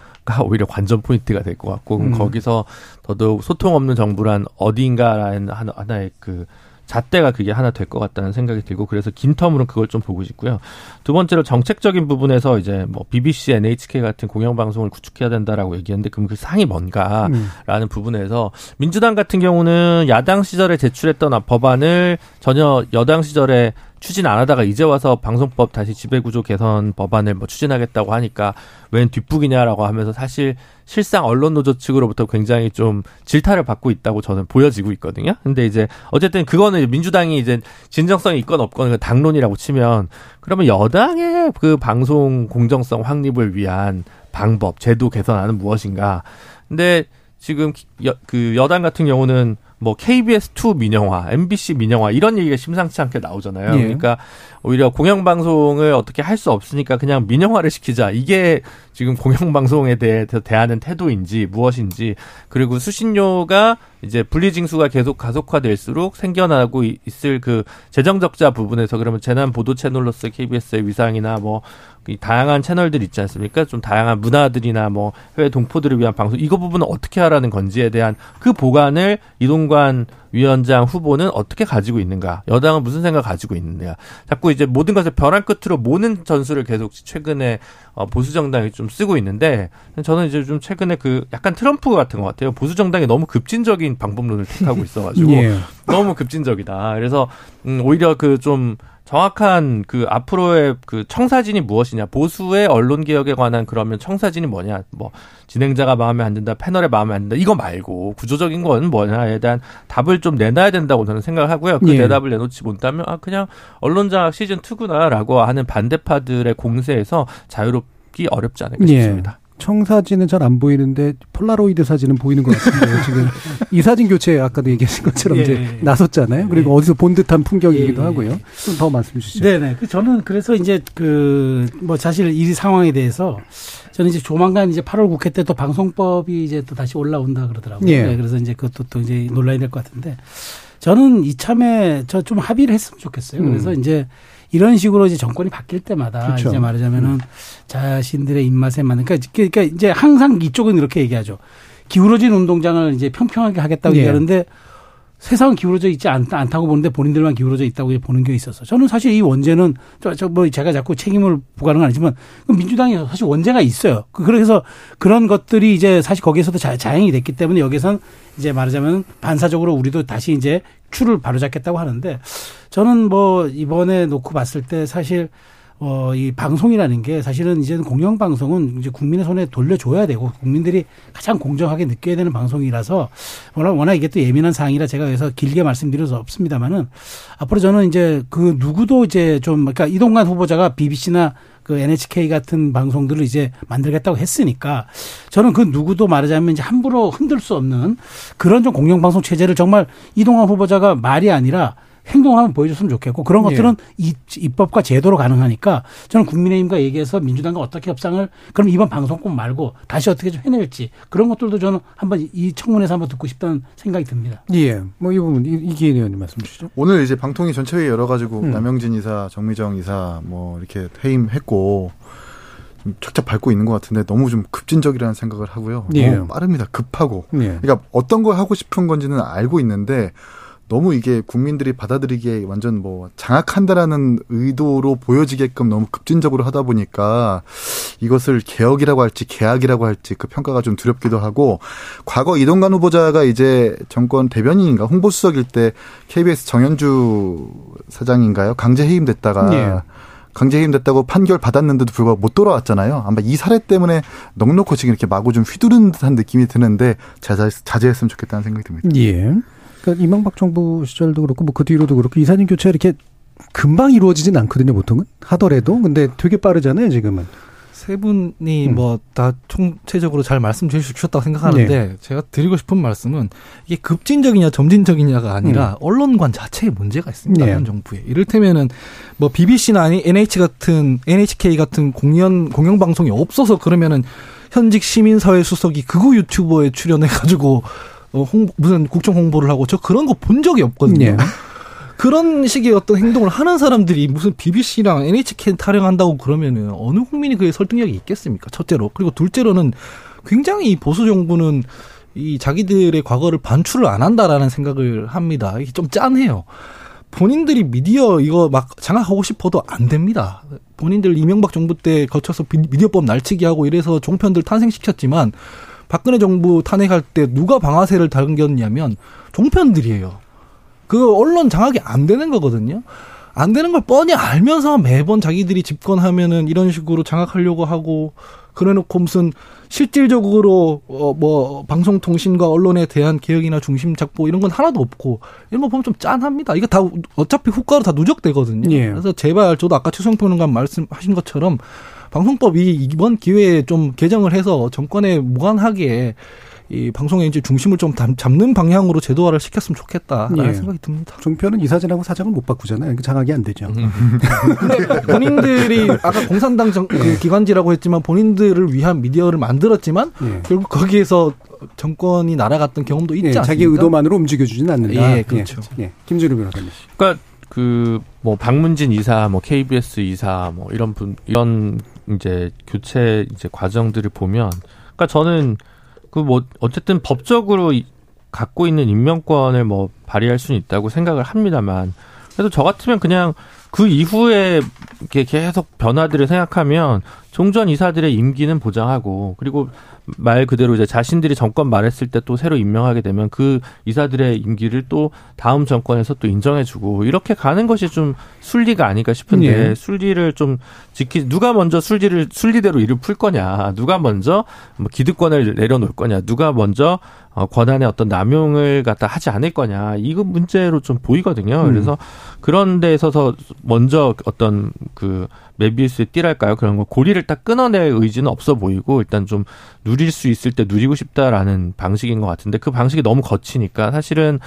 [SPEAKER 6] 오히려 관전 포인트가 될 것 같고
[SPEAKER 2] 음.
[SPEAKER 6] 거기서 더더욱 소통 없는 정부란 어디인가라는 하나, 하나의 그 잣대가 그게 하나 될 것 같다는 생각이 들고 그래서 긴 텀으로 그걸 좀 보고 싶고요. 두 번째로 정책적인 부분에서 이제 뭐 BBC, NHK 같은 공영방송을 구축해야 된다라고 얘기했는데 그럼 그 상이 뭔가라는
[SPEAKER 2] 음.
[SPEAKER 6] 부분에서 민주당 같은 경우는 야당 시절에 제출했던 법안을 전혀 여당 시절에 추진 안 하다가 이제 와서 방송법 다시 지배구조 개선 법안을 뭐 추진하겠다고 하니까 웬 뒷북이냐라고 하면서 사실 실상 언론 노조 측으로부터 굉장히 좀 질타를 받고 있다고 저는 보여지고 있거든요. 근데 이제 어쨌든 그거는 민주당이 이제 진정성이 있건 없건 그 당론이라고 치면 그러면 여당의 그 방송 공정성 확립을 위한 방법, 제도 개선안은 무엇인가? 근데 지금 여, 그 여당 같은 경우는 뭐 KBS2 민영화, MBC 민영화 이런 얘기가 심상치 않게 나오잖아요.
[SPEAKER 2] 예.
[SPEAKER 6] 그러니까 오히려 공영방송을 어떻게 할 수 없으니까 그냥 민영화를 시키자. 이게 지금 공영방송에 대해서 대하는 태도인지 무엇인지 그리고 수신료가 이제 분리징수가 계속 가속화될수록 생겨나고 이- 있을 그 재정 적자 부분에서 그러면 재난 보도 채널로서 KBS의 위상이나 뭐이 다양한 채널들 있지 않습니까? 좀 다양한 문화들이나 뭐 해외 동포들을 위한 방송 이거 부분은 어떻게 하라는 건지에 대한 그 보관을 이동관 위원장 후보는 어떻게 가지고 있는가? 여당은 무슨 생각 가지고 있는가? 자꾸 이제 모든 것을 벼랑 끝으로 모는 전술을 계속 최근에 어, 보수 정당이 좀 쓰고 있는데 저는 이제 좀 최근에 그 약간 트럼프 같은 것 같아요. 보수 정당이 너무 급진적인 방법론을 택하고 있어가지고
[SPEAKER 2] 예.
[SPEAKER 6] 너무 급진적이다. 그래서 음, 오히려 그좀 정확한 그 앞으로의 그 청사진이 무엇이냐 보수의 언론 개혁에 관한 그러면 청사진이 뭐냐 뭐 진행자가 마음에 안 든다 패널에 마음에 안 든다 이거 말고 구조적인 건 뭐냐에 대한 답을 좀 내놔야 된다고 저는 생각을 하고요 그
[SPEAKER 2] 예.
[SPEAKER 6] 대답을 내놓지 못하면 아 그냥 언론장악 시즌 2구나라고 하는 반대파들의 공세에서 자유롭기 어렵지 않을까
[SPEAKER 2] 예.
[SPEAKER 6] 싶습니다.
[SPEAKER 2] 청사진은 잘 안 보이는데 폴라로이드 사진은 보이는 것 같은데요. 지금 이 사진 교체 아까도 얘기하신 것처럼
[SPEAKER 7] 예,
[SPEAKER 2] 이제
[SPEAKER 7] 예.
[SPEAKER 2] 나섰잖아요. 그리고
[SPEAKER 7] 예.
[SPEAKER 2] 어디서 본 듯한 풍경이기도
[SPEAKER 7] 예, 예.
[SPEAKER 2] 하고요. 좀 더 말씀 주시죠.
[SPEAKER 7] 네네. 그 저는 그래서 이제 그 뭐 사실 이 상황에 대해서 저는 이제 조만간 이제 8월 국회 때 또 방송법이 이제 또 다시 올라온다 그러더라고요.
[SPEAKER 2] 예.
[SPEAKER 7] 네, 그래서 이제 그것도 또 이제 논란이 될 것 같은데 저는 이참에 저 좀 합의를 했으면 좋겠어요.
[SPEAKER 2] 음.
[SPEAKER 7] 그래서 이제 이런 식으로 이제 정권이 바뀔 때마다
[SPEAKER 2] 그렇죠.
[SPEAKER 7] 이제 말하자면은 자신들의 입맛에 맞는 그러니까, 그러니까 이제 항상 이쪽은 이렇게 얘기하죠. 기울어진 운동장을 이제 평평하게 하겠다고
[SPEAKER 2] 예.
[SPEAKER 7] 얘기하는데 세상은 기울어져 있지 않, 않다고 보는데 본인들만 기울어져 있다고 보는 게 있어서 저는 사실 이 원죄는 저, 저, 뭐 제가 자꾸 책임을 부과하는 건 아니지만 그 민주당이 사실 원죄가 있어요. 그- 그래서 그런 것들이 이제 사실 거기에서도 자, 자행이 됐기 때문에 여기선 이제 말하자면 반사적으로 우리도 다시 이제 추를 바로잡겠다고 하는데 저는 뭐 이번에 놓고 봤을 때 사실 어, 이 방송이라는 게 사실은 이제는 공영방송은 이제 국민의 손에 돌려줘야 되고 국민들이 가장 공정하게 느껴야 되는 방송이라서 워낙, 워낙 이게 또 예민한 사항이라 제가 여기서 길게 말씀드릴 수 없습니다만은 앞으로 저는 이제 그 누구도 이제 좀 그러니까 이동관 후보자가 BBC나 그 NHK 같은 방송들을 이제 만들겠다고 했으니까 저는 그 누구도 말하자면 이제 함부로 흔들 수 없는 그런 좀 공영방송 체제를 정말 이동관 후보자가 말이 아니라 한번 보여줬으면 좋겠고 그런 것들은 이 입법과 제도로 가능하니까 저는 국민의힘과 얘기해서 민주당과 어떻게 협상을 그럼 이번 방송법 말고 다시 어떻게 좀 해낼지 그런 것들도 저는 한번 이 청문회에서 한번 듣고 싶다는 생각이 듭니다.
[SPEAKER 2] 예. 뭐 이 부분 이- 이기인 의원님 말씀 주시죠.
[SPEAKER 4] 오늘 이제 방통위 전체회의 열어가지고
[SPEAKER 2] 음.
[SPEAKER 4] 남영진 이사, 정미정 이사 뭐 이렇게 해임했고 좀 착착 밟고 있는 것 같은데 너무 좀 급진적이라는 생각을 하고요.
[SPEAKER 2] 예.
[SPEAKER 4] 너무 빠릅니다. 급하고.
[SPEAKER 2] 예.
[SPEAKER 4] 그러니까 어떤 걸 하고 싶은 건지는 알고 있는데 너무 이게 국민들이 받아들이기에 완전 뭐 장악한다라는 의도로 보여지게끔 너무 급진적으로 하다 보니까 이것을 개혁이라고 할지 개학이라고 할지 그 평가가 좀 두렵기도 하고 과거 이동관 후보자가 이제 정권 대변인인가 홍보수석일 때 KBS 정현주 사장인가요? 강제 해임됐다가
[SPEAKER 2] 예.
[SPEAKER 4] 강제 해임됐다고 판결 받았는데도 불구하고 못 돌아왔잖아요. 아마 이 사례 때문에 넉넉히 지금 이렇게 마구 좀 휘두른 듯한 느낌이 드는데 자제, 자제했으면 좋겠다는 생각이 듭니다.
[SPEAKER 2] 예. 그러니까 이명박 정부 시절도 그렇고 뭐 그 뒤로도 그렇고 이사님 교체 이렇게 금방 이루어지진 않거든요, 보통은. 하더라도. 근데 되게 빠르잖아요, 지금은.
[SPEAKER 5] 세 분이
[SPEAKER 2] 음.
[SPEAKER 5] 뭐다 총체적으로 잘 말씀 주셨다고 생각하는데
[SPEAKER 2] 네.
[SPEAKER 5] 제가 드리고 싶은 말씀은 이게 급진적이냐 점진적이냐가 아니라
[SPEAKER 2] 음.
[SPEAKER 5] 언론관 자체에 문제가 있습니다.
[SPEAKER 2] 네.
[SPEAKER 5] 현 정부에. 이를테면은 뭐 BBC나 NH 같은 NHK 같은 공연 공영 방송이 없어서 그러면은 현직 시민사회 수석이 극우 유튜버에 출연해 가지고 어, 홍 무슨 국정 홍보를 하고 저 그런 거 본 적이 없거든요.
[SPEAKER 2] 예.
[SPEAKER 5] 그런 식의 어떤 행동을 하는 사람들이 무슨 BBC랑 NHK 타령한다고 그러면은 어느 국민이 그에 설득력이 있겠습니까? 첫째로. 그리고 둘째로는 굉장히 이 보수 정부는 이 자기들의 과거를 반출을 안 한다라는 생각을 합니다. 이게 좀 짠해요. 본인들이 미디어 이거 막 장악하고 싶어도 안 됩니다. 본인들 이명박 정부 때 거쳐서 비- 미디어법 날치기 하고 이래서 종편들 탄생시켰지만 박근혜 정부 탄핵할 때 누가 방아쇠를 당겼냐면 종편들이에요. 그 언론 장악이 안 되는 거거든요. 안 되는 걸 뻔히 알면서 매번 자기들이 집권하면은 이런 식으로 장악하려고 하고 그래놓고 무슨 실질적으로 어 뭐 방송통신과 언론에 대한 개혁이나 중심 잡고 이런 건 하나도 없고 이런 거 보면 좀 짠합니다. 이거 다 어차피 후과로 다 누적되거든요.
[SPEAKER 2] 예.
[SPEAKER 5] 그래서 제발 저도 아까 최성 평론가 말씀하신 것처럼 방송법이 이번 기회에 좀 개정을 해서 정권에 무관하게 이 방송의 이제 중심을 좀 담- 잡는 방향으로 제도화를 시켰으면 좋겠다라는
[SPEAKER 2] 예.
[SPEAKER 5] 생각이 듭니다.
[SPEAKER 2] 종편은 이사진하고 사장을 못 바꾸잖아요. 그러니까 장악이 안 되죠.
[SPEAKER 5] 근데 본인들이 아까 공산당 정, 그 기관지라고 했지만 본인들을 위한 미디어를 만들었지만
[SPEAKER 2] 예.
[SPEAKER 5] 결국 거기에서 정권이 날아갔던 경험도 있지
[SPEAKER 2] 예,
[SPEAKER 5] 않습니까?
[SPEAKER 2] 자기 의도만으로 움직여주지는 않는다.
[SPEAKER 5] 예, 그렇죠.
[SPEAKER 2] 예, 예. 김준우 변호사님.
[SPEAKER 6] 그러니까 그 뭐 박문진 이사, 뭐 KBS 이사, 뭐 이런 분 이런 이제 교체 이제 과정들을 보면, 그러니까 저는 그 뭐 어쨌든 법적으로 이- 갖고 있는 임명권을 뭐 발휘할 수는 있다고 생각을 합니다만, 그래도 저 같으면 그냥 그 이후에 계속 변화들을 생각하면 종전 이사들의 임기는 보장하고 그리고 말 그대로 이제 자신들이 정권 말했을 때 또 새로 임명하게 되면 그 이사들의 임기를 또 다음 정권에서 또 인정해주고 이렇게 가는 것이 좀 순리가 아닐까 싶은데
[SPEAKER 2] 예.
[SPEAKER 6] 순리를 좀 지키 누가 먼저 순리를 순리대로 일을 풀 거냐 누가 먼저 뭐 기득권을 내려놓을 거냐 누가 먼저 어, 권한의 어떤 남용을 갖다 하지 않을 거냐 이거 문제로 좀 보이거든요.
[SPEAKER 2] 음.
[SPEAKER 6] 그래서 그런 데 있어서 먼저 어떤 그 메비우스의 띠랄까요? 그런 거 고리를 딱 끊어낼 의지는 없어 보이고 일단 좀 누릴 수 있을 때 누리고 싶다라는 방식인 것 같은데 그 방식이 너무 거치니까 사실은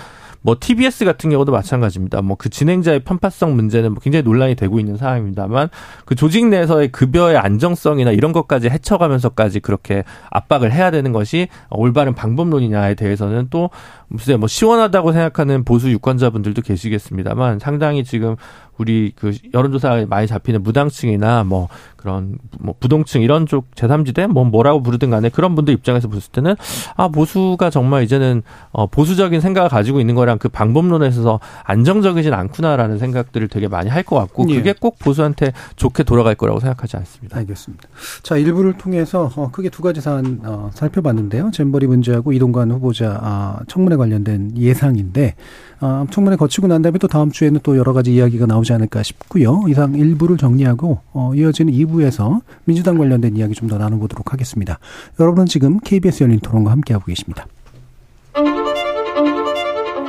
[SPEAKER 6] 뭐 TBS 같은 경우도 마찬가지입니다. 뭐 그 진행자의 편파성 문제는 뭐 굉장히 논란이 되고 있는 상황입니다만 그 조직 내에서의 급여의 안정성이나 이런 것까지 헤쳐가면서까지 그렇게 압박을 해야 되는 것이 올바른 방법론이냐에 대해서는 또 무슨 뭐 시원하다고 생각하는 보수 유권자분들도 계시겠습니다만 상당히 지금 우리 그 여론조사에 많이 잡히는 무당층이나 뭐 그런 뭐 부동층 이런 쪽 제3지대 뭐 뭐라고 부르든 간에 그런 분들 입장에서 봤을 때는 아 보수가 정말 이제는 어 보수적인 생각을 가지고 있는 거랑 그 방법론에 있어서 안정적이진 않구나라는 생각들을 되게 많이 할 것 같고
[SPEAKER 2] 예.
[SPEAKER 6] 그게 꼭 보수한테 좋게 돌아갈 거라고 생각하지 않습니다.
[SPEAKER 2] 알겠습니다. 자, 일부를 통해서 어, 크게 두 가지 사안 어, 살펴봤는데요. 잼버리 문제하고 이동관 후보자 아, 청문회 관련된 예상인데 아, 청문회 거치고 난 다음에 또 다음 주에는 또 여러 가지 이야기가 나오지 않을까 싶고요. 이상 일부를 정리하고 어, 이어지는 2부에서 민주당 관련된 이야기 좀 더 나눠보도록 하겠습니다. 여러분은 지금 KBS 열린 토론과 함께하고 계십니다.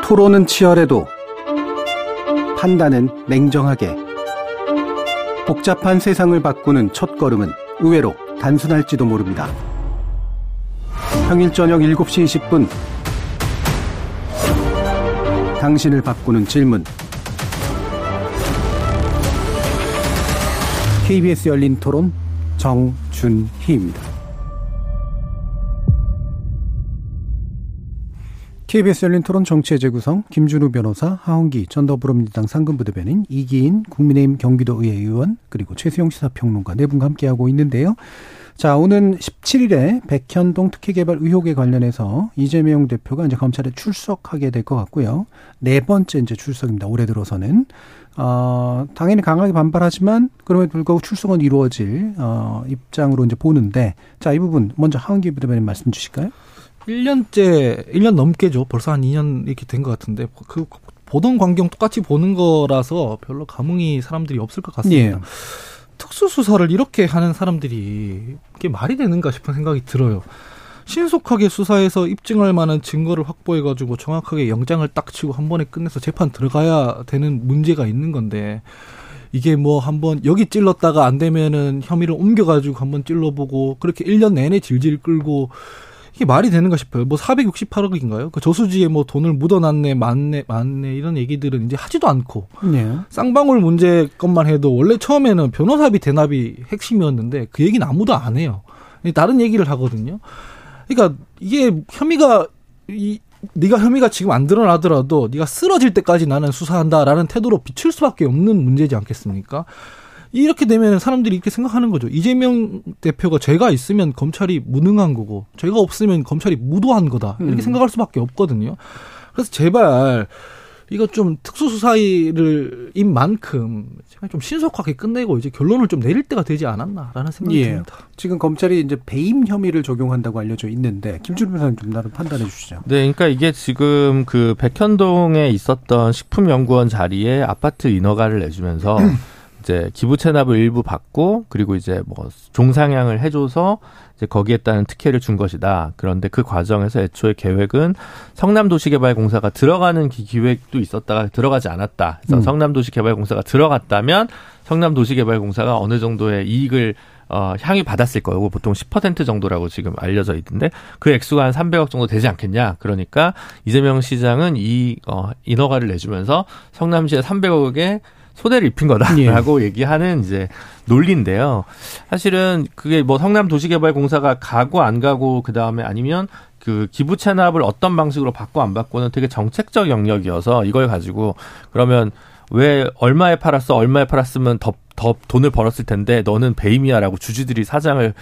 [SPEAKER 2] 토론은 치열해도 판단은 냉정하게 복잡한 세상을 바꾸는 첫 걸음은 의외로 단순할지도 모릅니다. 평일 저녁 7시 20분 당신을 바꾸는 질문 KBS 열린 토론 정준희입니다. KBS 열린 토론 정치의 재구성 김준우 변호사, 하홍기 전 더불어민주당 상근부 대변인 이기인 국민의힘 경기도의회 의원 그리고 최수영 시사평론가 네 분과 함께하고 있는데요. 자, 오는 17일에 백현동 특혜 개발 의혹에 관련해서 이재명 대표가 이제 검찰에 출석하게 될 것 같고요. 네 번째 이제 출석입니다. 올해 들어서는. 어, 당연히 강하게 반발하지만 그럼에도 불구하고 출석은 이루어질, 어, 입장으로 이제 보는데 자, 이 부분 먼저 하은기 부대변인 말씀 주실까요?
[SPEAKER 5] 1년째, 1년 넘게죠. 벌써 한 2년 이렇게 된 것 같은데, 그, 보던 광경 똑같이 보는 거라서 별로 감흥이 사람들이 없을 것 같습니다.
[SPEAKER 2] 예.
[SPEAKER 5] 특수수사를 이렇게 하는 사람들이 이게 말이 되는가 싶은 생각이 들어요. 신속하게 수사해서 입증할 만한 증거를 확보해가지고 정확하게 영장을 딱 치고 한 번에 끝내서 재판 들어가야 되는 문제가 있는 건데, 이게 뭐 한번 여기 찔렀다가 안 되면은 혐의를 옮겨가지고 한번 찔러보고, 그렇게 1년 내내 질질 끌고, 이게 말이 되는가 싶어요. 뭐 468억인가요? 그 저수지에 뭐 돈을 묻어놨네, 많네, 많네 이런 얘기들은 이제 하지도 않고
[SPEAKER 2] 네.
[SPEAKER 5] 쌍방울 문제 것만 해도 원래 처음에는 변호사비 대납이 핵심이었는데 그 얘기는 아무도 안 해요. 다른 얘기를 하거든요. 그러니까 이게 혐의가 이 네가 혐의가 지금 안 드러나더라도 네가 쓰러질 때까지 나는 수사한다라는 태도로 비칠 수밖에 없는 문제지 않겠습니까? 이렇게 되면 사람들이 이렇게 생각하는 거죠. 이재명 대표가 죄가 있으면 검찰이 무능한 거고, 죄가 없으면 검찰이 무도한 거다. 이렇게
[SPEAKER 2] 음.
[SPEAKER 5] 생각할 수밖에 없거든요. 그래서 제발 이거 좀 특수수사를 인 만큼 제가 좀 신속하게 끝내고 이제 결론을 좀 내릴 때가 되지 않았나라는 생각이
[SPEAKER 2] 예.
[SPEAKER 5] 듭니다.
[SPEAKER 2] 지금 검찰이 이제 배임 혐의를 적용한다고 알려져 있는데 김준우 변호사님 좀 나름 판단해 주시죠.
[SPEAKER 6] 네, 그러니까 이게 지금 그 백현동에 있었던 식품연구원 자리에 아파트 인허가를 내주면서 이제 기부 체납을 일부 받고 그리고 이제 뭐 종상향을 해줘서 이제 거기에 따른 특혜를 준 것이다. 그런데 그 과정에서 애초에 계획은 성남도시개발공사가 들어가는 기- 기획도 있었다가 들어가지 않았다. 그래서
[SPEAKER 2] 음.
[SPEAKER 6] 성남도시개발공사가 들어갔다면 성남도시개발공사가 어느 정도의 이익을 어, 향이 받았을 거고 보통 10% 정도라고 지금 알려져 있는데 그 액수가 한 300억 정도 되지 않겠냐. 그러니까 이재명 시장은 이 어, 인허가를 내주면서 성남시에 300억에 손해를 입힌 거다라고 얘기하는 이제 논리인데요. 사실은 그게 뭐 성남 도시개발공사가 가고 안 가고 그 다음에 아니면 그 기부 체납을 어떤 방식으로 받고 안 받고는 되게 정책적 영역이어서 이걸 가지고 그러면 왜 얼마에 팔았어 얼마에 팔았으면 더, 더 돈을 벌었을 텐데 너는 배임이야라고 주주들이 사장을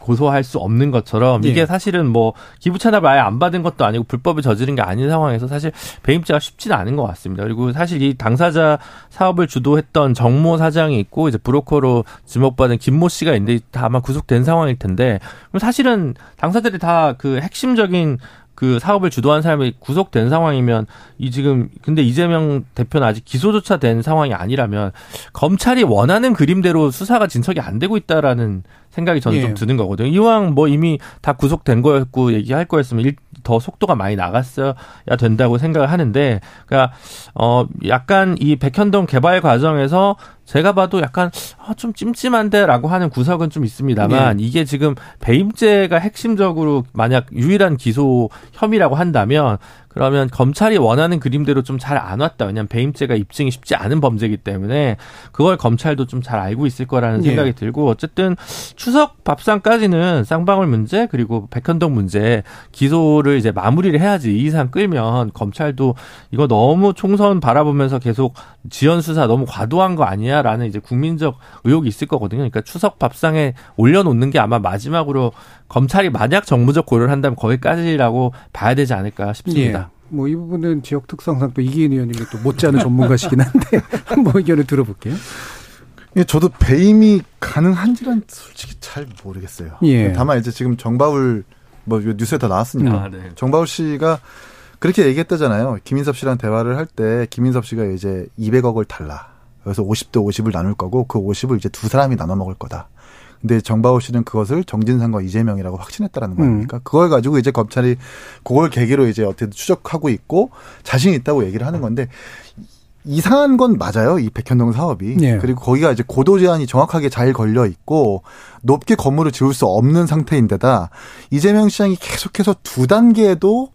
[SPEAKER 6] 고소할 수 없는 것처럼 이게
[SPEAKER 2] 예.
[SPEAKER 6] 사실은 뭐 기부 체납을 아예 안 받은 것도 아니고 불법을 저지른 게 아닌 상황에서 사실 배임죄가 쉽지는 않은 것 같습니다. 그리고 사실 이 당사자 사업을 주도했던 정모 사장이 있고 이제 브로커로 지목받은 김모 씨가 있는데 다 아마 구속된 상황일 텐데 그럼 사실은 당사자들이 다 그 핵심적인 그 사업을 주도한 사람이 구속된 상황이면 이 지금 근데 이재명 대표는 아직 기소조차 된 상황이 아니라면 검찰이 원하는 그림대로 수사가 진척이 안 되고 있다라는 생각이 저는
[SPEAKER 2] 예.
[SPEAKER 6] 좀 드는 거거든요. 이왕 뭐 이미 다 구속된 거였고 얘기할 거였으면 일, 더 속도가 많이 나갔어야 된다고 생각을 하는데 그러니까 어 약간 이 백현동 개발 과정에서 제가 봐도 약간 아, 좀 찜찜한데라고 하는 구석은 좀 있습니다만 이게 지금 배임죄가 핵심적으로 만약 유일한 기소 혐의라고 한다면 그러면 검찰이 원하는 그림대로 좀 잘 안 왔다. 왜냐하면 배임죄가 입증이 쉽지 않은 범죄이기 때문에 그걸 검찰도 좀 잘 알고 있을 거라는
[SPEAKER 2] 예.
[SPEAKER 6] 생각이 들고 어쨌든 추석 밥상까지는 쌍방울 문제 그리고 백현동 문제 기소를 이제 마무리를 해야지 이 이상 끌면 검찰도 이거 너무 총선 바라보면서 계속 지연 수사 너무 과도한 거 아니야라는 이제 국민적 의혹이 있을 거거든요. 그러니까 추석 밥상에 올려놓는 게 아마 마지막으로 검찰이 만약 정무적 고려를 한다면 거기까지라고 봐야 되지 않을까 싶습니다.
[SPEAKER 2] 예. 뭐이 부분은 지역 특성상 또 이기인 의원님이 또 못지않은 전문가시긴 한데 한번 의견을 들어볼게요.
[SPEAKER 4] 예, 저도 배임이 가능한지는 솔직히 잘 모르겠어요.
[SPEAKER 2] 예.
[SPEAKER 4] 다만 이제 지금 정바울 뭐 뉴스에 다 나왔으니까
[SPEAKER 6] 아, 네.
[SPEAKER 4] 정바울 씨가 그렇게 얘기했다잖아요. 김인섭 씨랑 대화를 할 때 김인섭 씨가 이제 200억을 달라. 그래서 50대 50을 나눌 거고 그 50을 이제 두 사람이 나눠 먹을 거다. 근데 정바울 씨는 그것을 정진상과 이재명이라고 확신했다라는 거 아닙니까? 그걸 가지고 이제 검찰이 그걸 계기로 이제 어떻게 추적하고 있고 자신 있다고 얘기를 하는 건데 이상한 건 맞아요. 이 백현동 사업이.
[SPEAKER 2] 예.
[SPEAKER 4] 그리고 거기가 이제 고도 제한이 정확하게 잘 걸려 있고 높게 건물을 지을 수 없는 상태인데다 이재명 시장이 계속해서 두 단계에도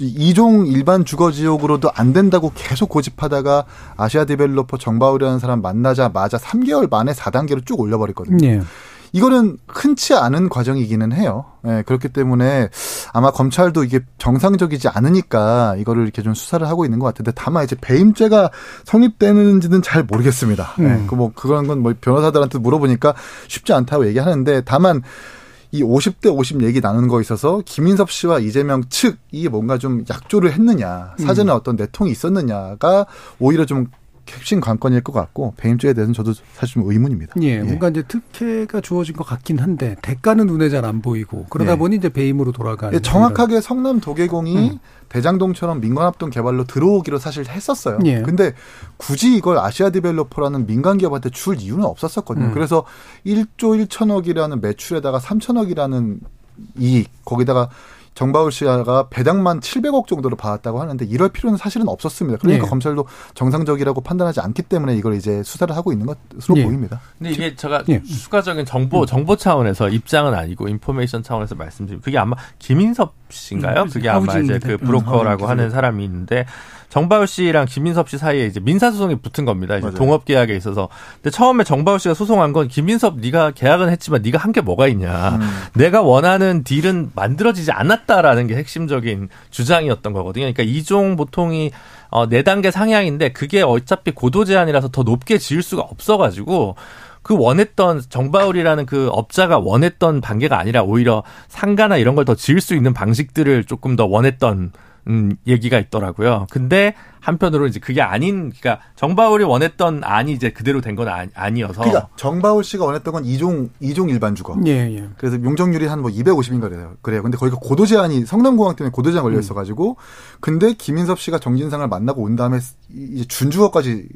[SPEAKER 4] 이종 일반 주거 지역으로도 안 된다고 계속 고집하다가 아시아 디벨로퍼 정바울이라는 사람 만나자마자 3개월 만에 4단계로 쭉 올려버렸거든요.
[SPEAKER 2] 예.
[SPEAKER 4] 이거는 흔치 않은 과정이기는 해요. 예, 그렇기 때문에 아마 검찰도 이게 정상적이지 않으니까 이거를 이렇게 좀 수사를 하고 있는 것 같은데 다만 이제 배임죄가 성립되는지는 잘 모르겠습니다.
[SPEAKER 2] 음.
[SPEAKER 4] 예, 그뭐 그런 건 뭐 변호사들한테 물어보니까 쉽지 않다고 얘기하는데 다만 이 50대 50 얘기 나누는 거 있어서 김인섭 씨와 이재명 측이 뭔가 좀 약조를 했느냐, 사전에 어떤 내통이 있었느냐가 오히려 좀 핵심 관건일 것 같고 배임죄에 대해서는 저도 사실 좀 의문입니다.
[SPEAKER 2] 예, 뭔가 이제 특혜가 주어진 것 같긴 한데 대가는 눈에 잘 안 보이고 그러다
[SPEAKER 4] 예.
[SPEAKER 2] 보니 이제 배임으로 돌아가는.
[SPEAKER 4] 예, 정확하게 성남 도계공이
[SPEAKER 2] 음.
[SPEAKER 4] 대장동처럼 민간합동 개발로 들어오기로 사실 했었어요.
[SPEAKER 2] 예.
[SPEAKER 4] 근데 굳이 이걸 아시아 디벨로퍼라는 민간 기업한테 줄 이유는 없었었거든요.
[SPEAKER 2] 음.
[SPEAKER 4] 그래서 1조 1천억이라는 매출에다가 3천억이라는 이익 거기다가 정바울 씨가 배당만 700억 정도를 받았다고 하는데 이럴 필요는 사실은 없었습니다. 그러니까
[SPEAKER 2] 예.
[SPEAKER 4] 검찰도 정상적이라고 판단하지 않기 때문에 이걸 이제 수사를 하고 있는 것으로
[SPEAKER 2] 예.
[SPEAKER 4] 보입니다.
[SPEAKER 6] 근데 이게 제가
[SPEAKER 2] 예.
[SPEAKER 6] 추가적인 정보 정보 차원에서 입장은 아니고 인포메이션 차원에서 말씀드리면 그게 아마 김인섭 씨인가요?
[SPEAKER 7] 음,
[SPEAKER 6] 그게 아마 이제 그
[SPEAKER 7] 대표.
[SPEAKER 6] 브로커라고
[SPEAKER 7] 음,
[SPEAKER 6] 하는 사람이 있는데 정바울 씨랑 김인섭 씨 사이에 이제 민사 소송이 붙은 겁니다. 이제. 동업 계약에 있어서. 근데 처음에 정바울 씨가 소송한 건 김인섭 네가 계약은 했지만 네가 한 게 뭐가 있냐.
[SPEAKER 4] 음.
[SPEAKER 6] 내가 원하는 딜은 만들어지지 않았다라는 게 핵심적인 주장이었던 거거든요. 그러니까 이종 보통이 어, 4단계 상향인데 그게 어차피 고도 제한이라서 더 높게 지을 수가 없어 가지고 그 원했던 정바울이라는 그 업자가 원했던 단계가 아니라 오히려 상가나 이런 걸 더 지을 수 있는 방식들을 조금 더 원했던 음, 얘기가 있더라고요. 근데 한편으로 이제 그게 아닌, 그러니까 정바울이 원했던 안이 이제 그대로 된 건 아니, 어서
[SPEAKER 4] 그러니까 정바울 씨가 원했던 건 이종 이종 일반 주거.
[SPEAKER 2] 예, 예.
[SPEAKER 4] 그래서 용적률이 한 뭐 250인가 그래요. 그래요. 근데 거기가 고도 제한이 성남공항 때문에 고도 제한 걸려 있어가지고 근데 김인섭 씨가 정진상을 만나고 온 다음에 이제 준주거까지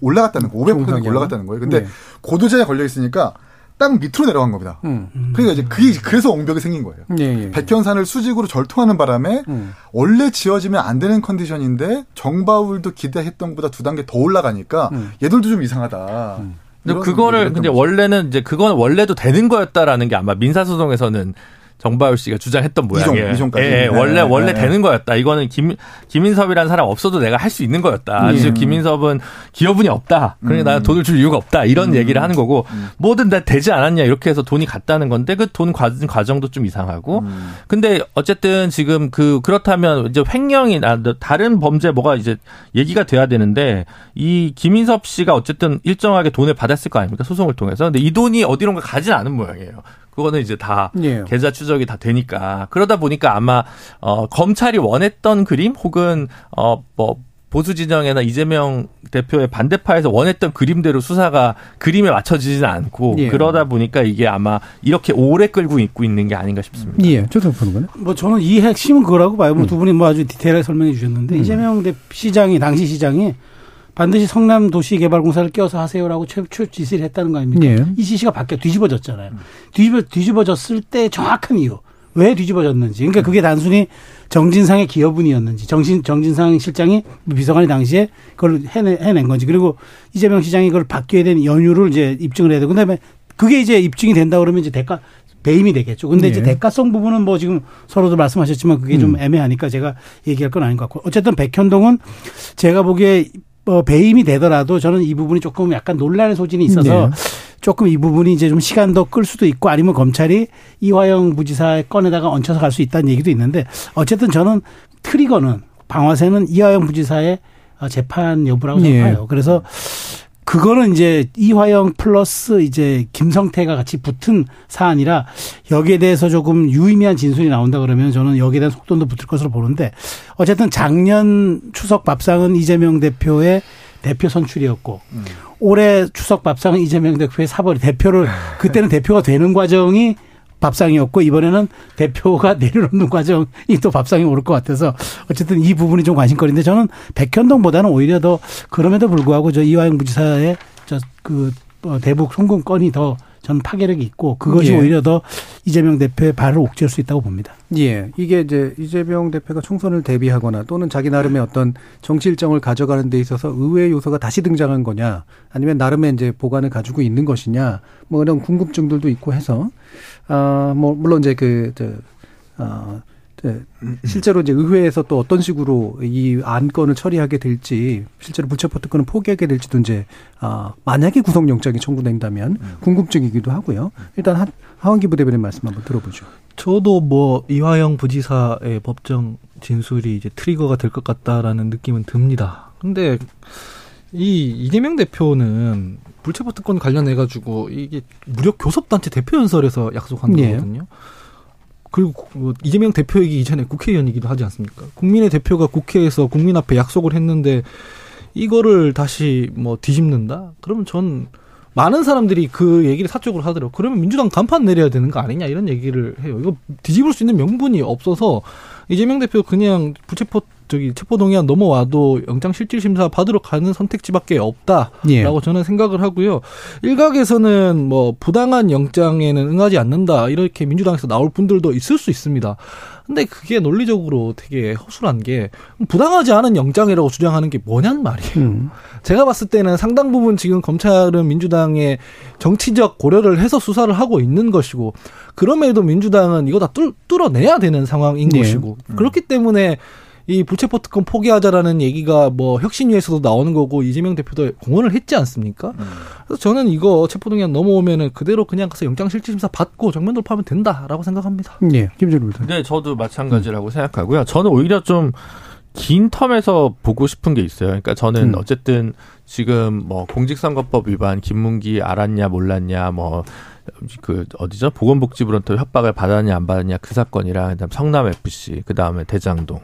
[SPEAKER 4] 올라갔다는 거, 500%
[SPEAKER 2] 정상이요?
[SPEAKER 4] 올라갔다는 거예요. 근데
[SPEAKER 2] 네.
[SPEAKER 4] 고도 제한 걸려 있으니까 땅 밑으로 내려간 겁니다.
[SPEAKER 2] 음.
[SPEAKER 4] 그러니까 이제 그게 그래서 옹벽이 생긴 거예요.
[SPEAKER 2] 예, 예.
[SPEAKER 4] 백현산을 수직으로 절통하는 바람에
[SPEAKER 2] 음.
[SPEAKER 4] 원래 지어지면 안 되는 컨디션인데 정바울도 기대했던 것보다 두 단계 더 올라가니까
[SPEAKER 2] 음.
[SPEAKER 4] 얘들도 좀 이상하다.
[SPEAKER 6] 근데
[SPEAKER 4] 이런
[SPEAKER 6] 그거를 근데. 원래는 이제 그건 원래도 되는 거였다라는 게 아마 민사소송에서는 정바울 씨가 주장했던 모양이에요.
[SPEAKER 4] 이종까지.
[SPEAKER 6] 예,
[SPEAKER 4] 네,
[SPEAKER 6] 원래
[SPEAKER 4] 네,
[SPEAKER 6] 원래
[SPEAKER 4] 네.
[SPEAKER 6] 되는 거였다. 이거는 김 김인섭이라는 사람 없어도 내가 할 수 있는 거였다.
[SPEAKER 2] 예.
[SPEAKER 6] 즉 김인섭은 기여분이 없다. 그러니까
[SPEAKER 4] 음.
[SPEAKER 6] 나 돈을 줄 이유가 없다. 이런 얘기를 하는 거고 뭐든 다 되지 않았냐 이렇게 해서 돈이 갔다는 건데 그 돈 과정도 좀 이상하고.
[SPEAKER 4] 음.
[SPEAKER 6] 근데 어쨌든 지금 그 그렇다면 이제 횡령이나 다른 범죄 뭐가 이제 얘기가 돼야 되는데 이 김인섭 씨가 어쨌든 일정하게 돈을 받았을 거 아닙니까 소송을 통해서 근데 이 돈이 어디론가 가진 않은 모양이에요. 그거는 이제 다
[SPEAKER 2] 예.
[SPEAKER 6] 계좌 추적이 다 되니까 그러다 보니까 아마 어 검찰이 원했던 그림 혹은 어뭐 보수 진영이나 이재명 대표의 반대파에서 원했던 그림대로 수사가 그림에 맞춰지지는 않고
[SPEAKER 2] 예.
[SPEAKER 6] 그러다 보니까 이게 아마 이렇게 오래 끌고 있고 있는 게 아닌가 싶습니다.
[SPEAKER 2] 예, 저도 보는 거는.
[SPEAKER 7] 뭐 저는 이 핵심은 그거라고 봐요. 뭐두 분이 뭐 아주 디테일하게 설명해 주셨는데 이재명 대 시장이 당시 시장이 반드시 성남 도시개발공사를 껴서 하세요라고 최초 지시를 했다는 거 아닙니까?
[SPEAKER 2] 예.
[SPEAKER 7] 이 지시가 바뀌어 뒤집어졌잖아요. 뒤집어 뒤집어졌을 때 정확한 이유. 왜 뒤집어졌는지. 그러니까 그게 단순히 정진상의 기여분이었는지, 정신, 정진상 실장이 비서관이 당시에 그걸 해내, 해낸 건지, 그리고 이재명 시장이 그걸 바뀌어야 되는 연유를 이제 입증을 해야 되고, 그 다음에 그게 이제 입증이 된다 그러면 이제 대가, 배임이 되겠죠. 근데 이제
[SPEAKER 2] 예.
[SPEAKER 7] 대가성 부분은 뭐 지금 서로도 말씀하셨지만 그게 좀 애매하니까 제가 얘기할 건 아닌 것 같고. 어쨌든 백현동은 제가 보기에 뭐 배임이 되더라도 저는 이 부분이 조금 약간 논란의 소진이 있어서
[SPEAKER 2] 네.
[SPEAKER 7] 조금 이 부분이 이제 좀 시간 더 끌 수도 있고 아니면 검찰이 이화영 부지사의 건에다가 얹혀서 갈 수 있다는 얘기도 있는데 어쨌든 저는 트리거는 방화세는 이화영 부지사의 어, 재판 여부라고
[SPEAKER 2] 예.
[SPEAKER 7] 생각해요. 그래서 그거는 이제 이화영 플러스 이제 김성태가 같이 붙은 사안이라 여기에 대해서 조금 유의미한 진술이 나온다 그러면 저는 여기에 대한 속도도 붙을 것으로 보는데 어쨌든 작년 추석 밥상은 이재명 대표의 대표 선출이었고 올해 추석 밥상은 이재명 대표의 사벌 대표를 그때는 대표가 되는 과정이 밥상이었고 이번에는 대표가 내려놓는 과정이 또 밥상이 오를 것 같아서 어쨌든 이 부분이 좀 관심거리인데 저는 백현동보다는 오히려 더 그럼에도 불구하고 저 이화영 부지사의 저그 대북 송금 건이 더 전 파괴력이 있고 그것이
[SPEAKER 2] 예.
[SPEAKER 7] 오히려 더 이재명 대표의 발을 옥죄할 수 있다고 봅니다.
[SPEAKER 2] 예, 이게 이제 이재명 대표가 총선을 대비하거나 또는 자기 나름의 어떤 정치 일정을 가져가는 데 있어서 의외의 요소가 다시 등장한 거냐, 아니면 나름의 이제 보관을 가지고 있는 것이냐, 뭐 이런 궁금증들도 있고 해서, 아, 뭐 물론 이제 그, 저, 아, 저, 실제로 이제 의회에서 또 어떤 식으로 이 안건을 처리하게 될지, 실제로 불체포 특권을 포기하게 될지도 이제, 아, 만약에 구속 영장이 청구된다면 궁금증이기도 하고요. 일단 하, 하원기 부대변인 말씀 한번 들어보죠.
[SPEAKER 5] 저도 뭐 이화영 부지사의 법정 진술이 이제 트리거가 될 것 같다라는 느낌은 듭니다. 근데 이 이재명 대표는 불체포 특권 관련해 가지고 이게 무려 교섭 단체 대표 연설에서 약속한
[SPEAKER 2] 예.
[SPEAKER 5] 거거든요. 그리고 뭐 이재명 대표이기 이전에 국회의원이기도 하지 않습니까? 국민의 대표가 국회에서 국민 앞에 약속을 했는데 이거를 다시 뭐 뒤집는다? 그러면 전 많은 사람들이 그 얘기를 사적으로 하더라고. 그러면 민주당 간판 내려야 되는 거 아니냐 이런 얘기를 해요. 이거 뒤집을 수 있는 명분이 없어서 이재명 대표 그냥 부체포 저기 체포동의안 넘어와도 영장실질심사 받으러 가는 선택지밖에 없다라고
[SPEAKER 2] 예.
[SPEAKER 5] 저는 생각을 하고요. 일각에서는 뭐 부당한 영장에는 응하지 않는다 이렇게 민주당에서 나올 분들도 있을 수 있습니다. 근데 그게 논리적으로 되게 허술한 게 부당하지 않은 영장이라고 주장하는 게 뭐냔 말이에요.
[SPEAKER 2] 음.
[SPEAKER 5] 제가 봤을 때는 상당 부분 지금 검찰은 민주당의 정치적 고려를 해서 수사를 하고 있는 것이고 그럼에도 민주당은 이거 다 뚫, 뚫어내야 되는 상황인
[SPEAKER 2] 네.
[SPEAKER 5] 것이고 그렇기 때문에 이 불체포 특권 포기하자라는 얘기가 뭐 혁신위에서도 나오는 거고 이재명 대표도 공언을 했지 않습니까? 그래서 저는 이거 체포동의안 넘어오면은 그대로 그냥 가서 영장실질심사 받고 정면 돌파하면 된다라고 생각합니다.
[SPEAKER 2] 예, 김준우 부대.
[SPEAKER 6] 네, 저도 마찬가지라고 생각하고요. 저는 오히려 좀 긴 텀에서 보고 싶은 게 있어요. 그러니까 저는
[SPEAKER 2] 음.
[SPEAKER 6] 어쨌든 지금 뭐 공직선거법 위반 김문기 알았냐 몰랐냐 뭐그 어디죠? 보건복지부로부터 협박을 받았냐 안 받았냐 그 사건이랑 그다음 성남 FC, 그다음에 대장동,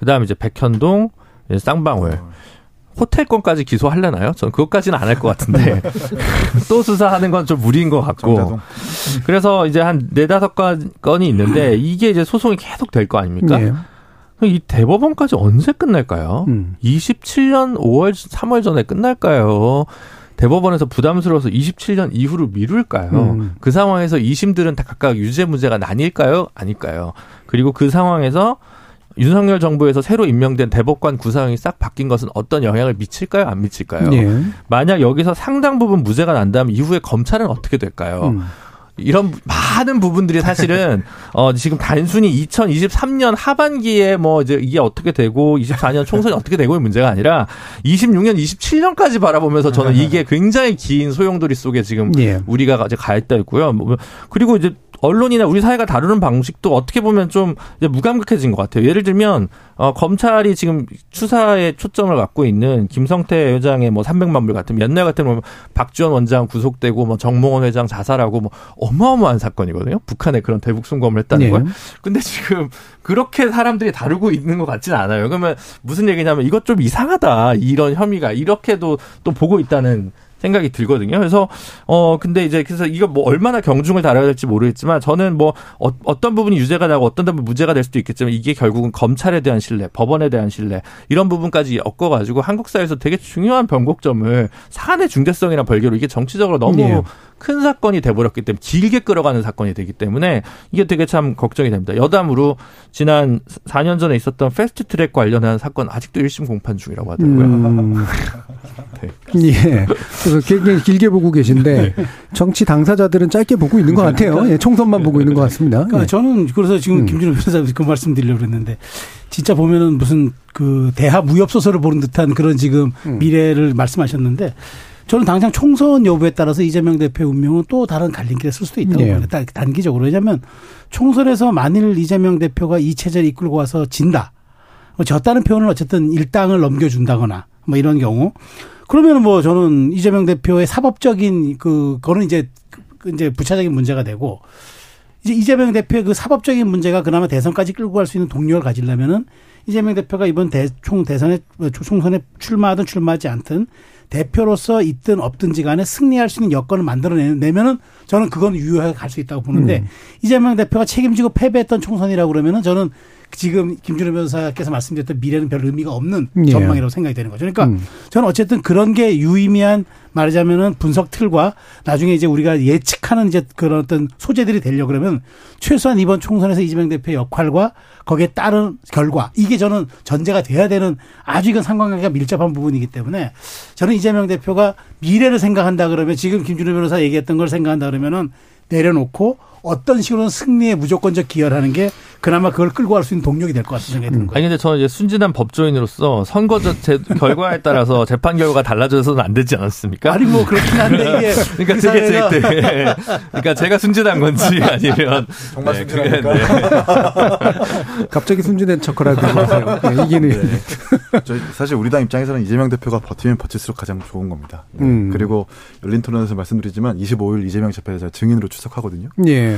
[SPEAKER 6] 그다음에 이제 백현동, 쌍방울. 호텔권까지 기소하려나요? 저는 그것까지는 안 할 것 같은데 또 수사하는 건 좀 무리인 것 같고
[SPEAKER 4] 정자동.
[SPEAKER 6] 그래서 이제 한 네다섯 건- 건이 있는데 이게 이제 소송이 계속 될 거 아닙니까?
[SPEAKER 2] 예.
[SPEAKER 6] 그럼 이 대법원까지 언제 끝날까요?
[SPEAKER 2] 음.
[SPEAKER 6] 27년 5월, 3월 전에 끝날까요? 대법원에서 부담스러워서 27년 이후로 미룰까요?
[SPEAKER 2] 음.
[SPEAKER 6] 그 상황에서 2심들은 다 각각 유죄 무죄가 나뉠까요? 아닐까요? 그리고 그 상황에서 윤석열 정부에서 새로 임명된 대법관 구성이 싹 바뀐 것은 어떤 영향을 미칠까요? 안 미칠까요?
[SPEAKER 2] 예.
[SPEAKER 6] 만약 여기서 상당 부분 무죄가 난다면 이후에 검찰은 어떻게 될까요?
[SPEAKER 2] 음.
[SPEAKER 6] 이런 많은 부분들이 사실은 어 지금 단순히 2023년 하반기에 뭐 이제 이게 어떻게 되고 24년 총선이 어떻게 되고의 문제가 아니라 26년, 27년까지 바라보면서 저는 이게 굉장히 긴 소용돌이 속에 지금
[SPEAKER 2] 예.
[SPEAKER 6] 우리가 이제 가 있다 있고요. 뭐, 그리고 이제 언론이나 우리 사회가 다루는 방식도 어떻게 보면 좀 무감각해진 것 같아요. 예를 들면 어, 검찰이 지금 추사에 초점을 갖고 있는 김성태 회장의 뭐 300만 불 같은 옛날 같으면 뭐 박지원 원장 구속되고 뭐 정몽원 회장 자살하고 뭐 어마어마한 사건이거든요. 북한에 그런 대북 송금을 했다는
[SPEAKER 2] 예.
[SPEAKER 6] 걸. 근데 지금 그렇게 사람들이 다루고 있는 것 같지는 않아요. 그러면 무슨 얘기냐면 이것 좀 이상하다. 이런 혐의가 이렇게도 또 보고 있다는 생각이 들거든요. 그래서 어 근데 이제 그래서 이거 뭐 얼마나 경중을 다뤄야 될지 모르겠지만 저는 뭐 어, 어떤 부분이 유죄가 나고 어떤 부분 무죄가 될 수도 있겠지만 이게 결국은 검찰에 대한 신뢰, 법원에 대한 신뢰 이런 부분까지 엮어가지고 한국 사회에서 되게 중요한 변곡점을 사안의 중대성이나 별개로 이게 정치적으로 너무
[SPEAKER 2] 예.
[SPEAKER 6] 큰 사건이 돼버렸기 때문에 길게 끌어가는 사건이 되기 때문에 이게 되게 참 걱정이 됩니다. 여담으로 지난 4년 전에 있었던 패스트 트랙 관련한 사건 아직도 1심 공판 중이라고 하더라고요.
[SPEAKER 2] 음.
[SPEAKER 6] 네.
[SPEAKER 2] 예. 그래서 굉장히 길게 보고 계신데 정치 당사자들은 짧게 보고 있는 것 같아요. 예, 총선만 보고 있는 것 같습니다.
[SPEAKER 7] 그러니까
[SPEAKER 2] 예.
[SPEAKER 7] 저는 그래서 지금
[SPEAKER 2] 음.
[SPEAKER 7] 김준호 변호사 그 말씀 드리려고 그랬는데 진짜 보면은 무슨 그 대하 무협 소설을 보는 듯한 그런 지금
[SPEAKER 2] 음.
[SPEAKER 7] 미래를 말씀하셨는데 저는 당장 총선 여부에 따라서 이재명 대표의 운명은 또 다른 갈림길에 쓸 수도 있다고
[SPEAKER 2] 예.
[SPEAKER 7] 봐요. 단- 단기적으로. 왜냐하면 총선에서 만일 이재명 대표가 이 체제를 이끌고 와서 진다. 뭐 졌다는 표현은 어쨌든 일당을 넘겨준다거나 뭐 이런 경우. 그러면 뭐 저는 이재명 대표의 사법적인 그, 그거는 이제 그 이제 부차적인 문제가 되고 이제 이재명 대표의 그 사법적인 문제가 그나마 대선까지 끌고 갈 수 있는 동력을 가지려면은 이재명 대표가 이번 대 총 대선에 총선에 출마하든 출마하지 않든 대표로서 있든 없든지 간에 승리할 수 있는 여건을 만들어내면은 저는 그건 유효하게 갈 수 있다고 보는데
[SPEAKER 2] 음.
[SPEAKER 7] 이재명 대표가 책임지고 패배했던 총선이라고 그러면은 저는 지금 김준호 변호사께서 말씀드렸던 미래는 별 의미가 없는
[SPEAKER 2] 예.
[SPEAKER 7] 전망이라고 생각이 되는 거죠. 그러니까
[SPEAKER 2] 음.
[SPEAKER 7] 저는 어쨌든 그런 게 유의미한 말하자면은 분석 틀과 나중에 이제 우리가 예측하는 이제 그런 어떤 소재들이 되려 그러면 최소한 이번 총선에서 이재명 대표의 역할과 거기에 따른 결과 이게 저는 전제가 돼야 되는 아주 이건 상관관계가 밀접한 부분이기 때문에 저는 이재명 대표가 미래를 생각한다 그러면 지금 김준호 변호사 얘기했던 걸 생각한다 그러면은 내려놓고 어떤 식으로는 승리에 무조건적 기여를 하는 게 그나마 그걸 끌고 갈 수 있는 동력이 될 것 같은 생각이 드는 거예요.
[SPEAKER 6] 아니 근데 저는 이제 순진한 법조인으로서 선거 전 제, 결과에 따라서 재판 결과가 달라져서는 안 되지 않았습니까?
[SPEAKER 7] 아니 뭐 그렇긴 한데 이게
[SPEAKER 6] 그러니까
[SPEAKER 7] 그
[SPEAKER 6] 되게 제,
[SPEAKER 7] 사회가
[SPEAKER 6] 되게 그러니까 제가 순진한 건지 아니면
[SPEAKER 4] 정말
[SPEAKER 6] 네,
[SPEAKER 4] 순진합니까?
[SPEAKER 6] 그게,
[SPEAKER 2] 갑자기 순진한 척을 하고 계세요. 예, 이기는.
[SPEAKER 4] 저희 사실 우리 당 입장에서는 이재명 대표가 버티면 버틸수록 가장 좋은 겁니다. 네.
[SPEAKER 2] 음.
[SPEAKER 4] 그리고 열린 토론에서 말씀드리지만 25일 이재명 재판에 제가 증인으로 출석하거든요.
[SPEAKER 2] 예.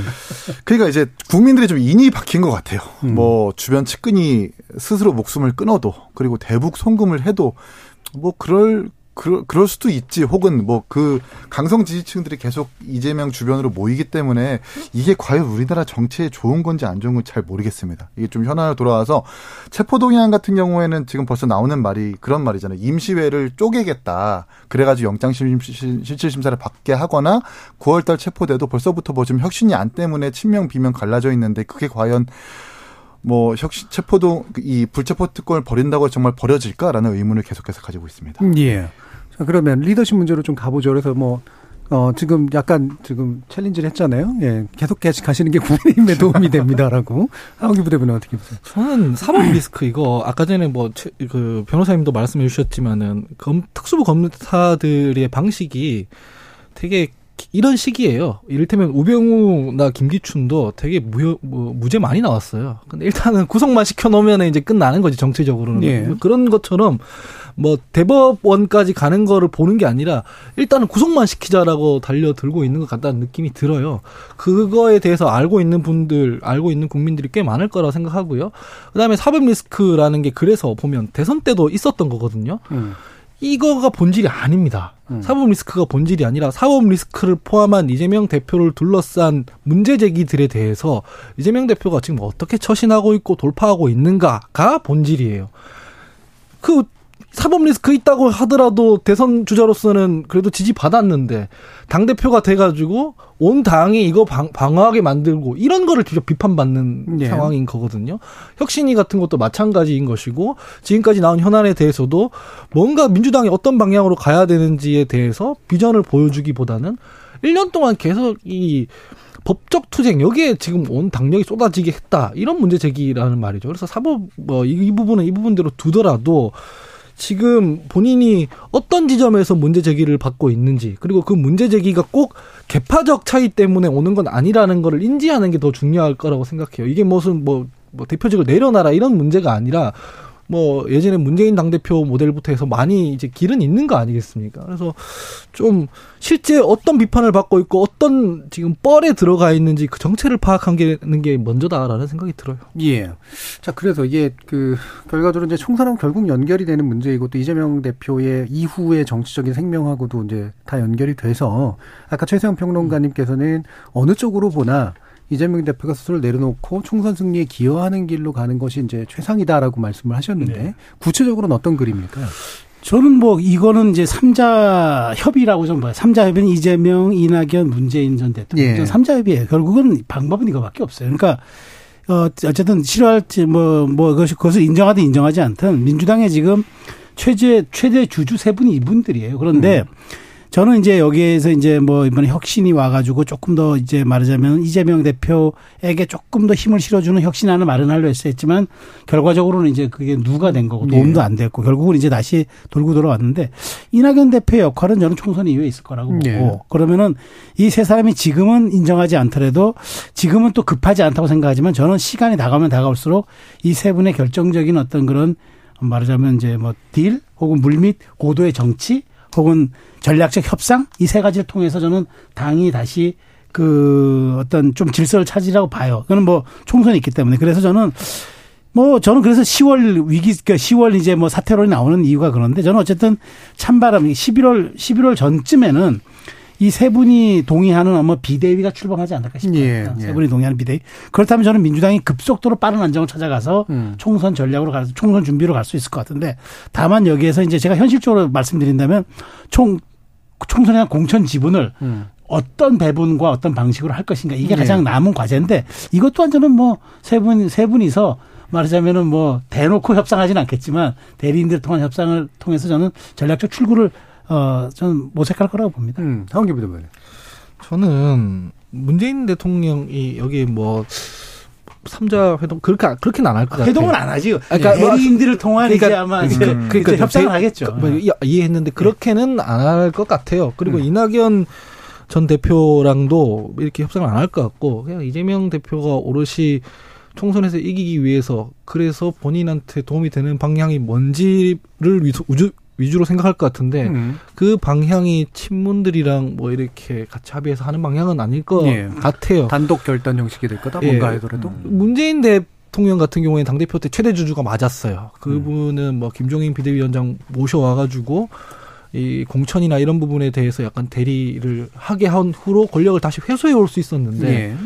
[SPEAKER 4] 그러니까 이제 국민들이 좀 인이 박힌 것 같아요.
[SPEAKER 2] 음.
[SPEAKER 4] 뭐 주변 측근이 스스로 목숨을 끊어도 그리고 대북 송금을 해도 뭐 그럴 그럴, 그럴 수도 있지. 혹은 뭐 그 강성 지지층들이 계속 이재명 주변으로 모이기 때문에 이게 과연 우리나라 정치에 좋은 건지 안 좋은 건지 잘 모르겠습니다. 이게 좀 현안으로 돌아와서 체포동의안 같은 경우에는 지금 벌써 나오는 말이 그런 말이잖아요. 임시회를 쪼개겠다. 그래가지고 영장실질심사를 받게 하거나 9월달 체포돼도 벌써부터 뭐 좀 혁신이 안 때문에 친명 비명 갈라져 있는데 그게 과연 뭐 혁신 체포동 이 불체포 특권을 버린다고 정말 버려질까라는 의문을 계속해서 가지고 있습니다.
[SPEAKER 2] 예. 자, 그러면 리더십 문제로 좀 가보죠. 그래서 뭐, 어, 지금 약간 지금 챌린지를 했잖아요. 예. 계속 계속 가시는 게 국민의힘에 도움이 됩니다라고. 하원기 부대변인 어떻게 보세요?
[SPEAKER 5] 저는 사법 리스크 이거 아까 전에 뭐 그 변호사님도 말씀해 주셨지만은 검, 특수부 검사들의 방식이 되게 이런 시기예요. 이를테면 우병우나 김기춘도 되게 무, 뭐, 무죄 많이 나왔어요. 근데 일단은 구속만 시켜놓으면 이제 끝나는 거지 정치적으로는
[SPEAKER 2] 예.
[SPEAKER 5] 그런 것처럼 뭐 대법원까지 가는 거를 보는 게 아니라 일단은 구속만 시키자라고 달려들고 있는 것 같다는 느낌이 들어요. 그거에 대해서 알고 있는 분들, 알고 있는 국민들이 꽤 많을 거라고 생각하고요. 그다음에 사법 리스크라는 게 그래서 보면 대선 때도 있었던 거거든요.
[SPEAKER 2] 음.
[SPEAKER 5] 이거가 본질이 아닙니다.
[SPEAKER 2] 음.
[SPEAKER 5] 사법 리스크가 본질이 아니라 사법 리스크를 포함한 이재명 대표를 둘러싼 문제 제기들에 대해서 이재명 대표가 지금 어떻게 처신하고 있고 돌파하고 있는가가 본질이에요. 그 사법 리스크 있다고 하더라도 대선 주자로서는 그래도 지지 받았는데 당 대표가 돼가지고 온 당이 이거 방, 방어하게 만들고 이런 거를 직접 비판받는
[SPEAKER 2] 예.
[SPEAKER 5] 상황인 거거든요. 혁신이 같은 것도 마찬가지인 것이고 지금까지 나온 현안에 대해서도 뭔가 민주당이 어떤 방향으로 가야 되는지에 대해서 비전을 보여주기보다는 1년 동안 계속 이 법적 투쟁 여기에 지금 온 당력이 쏟아지게 했다 이런 문제 제기라는 말이죠. 그래서 사법 뭐 이 부분은 이 부분대로 두더라도 지금 본인이 어떤 지점에서 문제 제기를 받고 있는지 그리고 그 문제 제기가 꼭 개파적 차이 때문에 오는 건 아니라는 거를 인지하는 게 더 중요할 거라고 생각해요. 이게 무슨 뭐, 뭐 대표직을 내려놔라 이런 문제가 아니라 뭐 예전에 문재인 당대표 모델부터 해서 많이 이제 길은 있는 거 아니겠습니까? 그래서 좀 실제 어떤 비판을 받고 있고 어떤 지금 뻘에 들어가 있는지 그 정체를 파악하는 게 먼저다라는 생각이 들어요.
[SPEAKER 2] 예. 자, 그래서 이게 그 결과적으로 이제 총선하고 결국 연결이 되는 문제이고 또 이재명 대표의 이후의 정치적인 생명하고도 이제 다 연결이 돼서 아까 최세영 평론가님께서는 어느 쪽으로 보나 이재명 대표가 스스로를 내려놓고 총선 승리에 기여하는 길로 가는 것이 이제 최상이다라고 말씀을 하셨는데
[SPEAKER 7] 네.
[SPEAKER 2] 구체적으로는 어떤 그림일까요?
[SPEAKER 7] 저는 뭐 이거는 이제 삼자 협의라고 좀 봐요. 삼자 협의는 이재명, 이낙연, 문재인 전 대통령.
[SPEAKER 2] 예.
[SPEAKER 7] 삼자 협의예요. 결국은 방법은 이거밖에 없어요. 그러니까 어 어쨌든 싫어할지 뭐뭐 그것이 그것을 인정하든 인정하지 않든 민주당의 지금 최대 최대 주주 세 분이 이분들이에요. 그런데
[SPEAKER 2] 음.
[SPEAKER 7] 저는 이제 여기에서 이제 뭐 이번에 혁신이 와가지고 조금 더 이제 말하자면 이재명 대표에게 조금 더 힘을 실어주는 혁신안을 마련하려 했었지만 결과적으로는 이제 그게 누가 된 거고 도움도
[SPEAKER 2] 예.
[SPEAKER 7] 안 됐고 결국은 이제 다시 돌고 돌아왔는데 이낙연 대표의 역할은 저는 총선 이후에 있을 거라고 보고
[SPEAKER 2] 예.
[SPEAKER 7] 그러면은 이 세 사람이 지금은 인정하지 않더라도 지금은 또 급하지 않다고 생각하지만 저는 시간이 다가오면 다가올수록 이 세 분의 결정적인 어떤 그런 말하자면 이제 뭐 딜 혹은 물밑 고도의 정치 혹은 전략적 협상 이 세 가지를 통해서 저는 당이 다시 그 어떤 좀 질서를 찾으라고 봐요. 그는 뭐 총선이 있기 때문에 그래서 저는 뭐 저는 그래서 10월 위기 그러니까 10월 이제 뭐 사태론이 나오는 이유가 그런데 저는 어쨌든 찬바람 11월 11월 전쯤에는 이 세 분이 동의하는 아마 비대위가 출범하지 않을까 싶어요.
[SPEAKER 2] 예, 예.
[SPEAKER 7] 세 분이 동의하는 비대위. 그렇다면 저는 민주당이 급속도로 빠른 안정을 찾아가서
[SPEAKER 2] 음.
[SPEAKER 7] 총선 전략으로 가서 총선 준비로 갈 수 있을 것 같은데 다만 여기에서 이제 제가 현실적으로 말씀드린다면 총 총선에 대한 공천 지분을
[SPEAKER 2] 음.
[SPEAKER 7] 어떤 배분과 어떤 방식으로 할 것인가 이게
[SPEAKER 2] 예.
[SPEAKER 7] 가장 남은 과제인데 이것 또한 저는 뭐 세 분 세 분이서 말하자면은 뭐 대놓고 협상하지는 않겠지만 대리인들 통한 협상을 통해서 저는 전략적 출구를 어 저는 모색할 거라고 봅니다.
[SPEAKER 2] 음. 하원기 부대변인.
[SPEAKER 5] 저는 문재인 대통령이 여기 뭐 삼자 회동 그렇게 그렇게는 안 할 것 같아요.
[SPEAKER 7] 회동은 안 하지.
[SPEAKER 5] 그러니까 뭐
[SPEAKER 7] 대리인들을 통한
[SPEAKER 5] 그러니까
[SPEAKER 7] 이제 아마
[SPEAKER 5] 그-
[SPEAKER 7] 이제
[SPEAKER 5] 그러니까
[SPEAKER 7] 이제 협상을
[SPEAKER 5] 대-
[SPEAKER 7] 하겠죠.
[SPEAKER 5] 그- 뭐 이- 이해했는데 그렇게는 안할 것 같아요. 그리고
[SPEAKER 7] 음.
[SPEAKER 5] 이낙연 전 대표랑도 이렇게 협상을 안 할 것 같고 그냥 이재명 대표가 오롯이 총선에서 이기기 위해서 그래서 본인한테 도움이 되는 방향이 뭔지를 위주, 위주로 생각할 것 같은데
[SPEAKER 2] 음.
[SPEAKER 5] 그 방향이 친문들이랑 뭐 이렇게 같이 합의해서 하는 방향은 아닐 것
[SPEAKER 2] 예.
[SPEAKER 5] 같아요.
[SPEAKER 2] 단독 결단 형식이 될 거다.
[SPEAKER 5] 예.
[SPEAKER 2] 뭔가 하더라도.
[SPEAKER 5] 문재인 대통령 같은 경우에는 당 대표 때 최대 주주가 맞았어요. 그분은 뭐 김종인 비대위원장 모셔와가지고 이 공천이나 이런 부분에 대해서 약간 대리를 하게 한 후로 권력을 다시 회수해 올 수 있었는데
[SPEAKER 2] 예.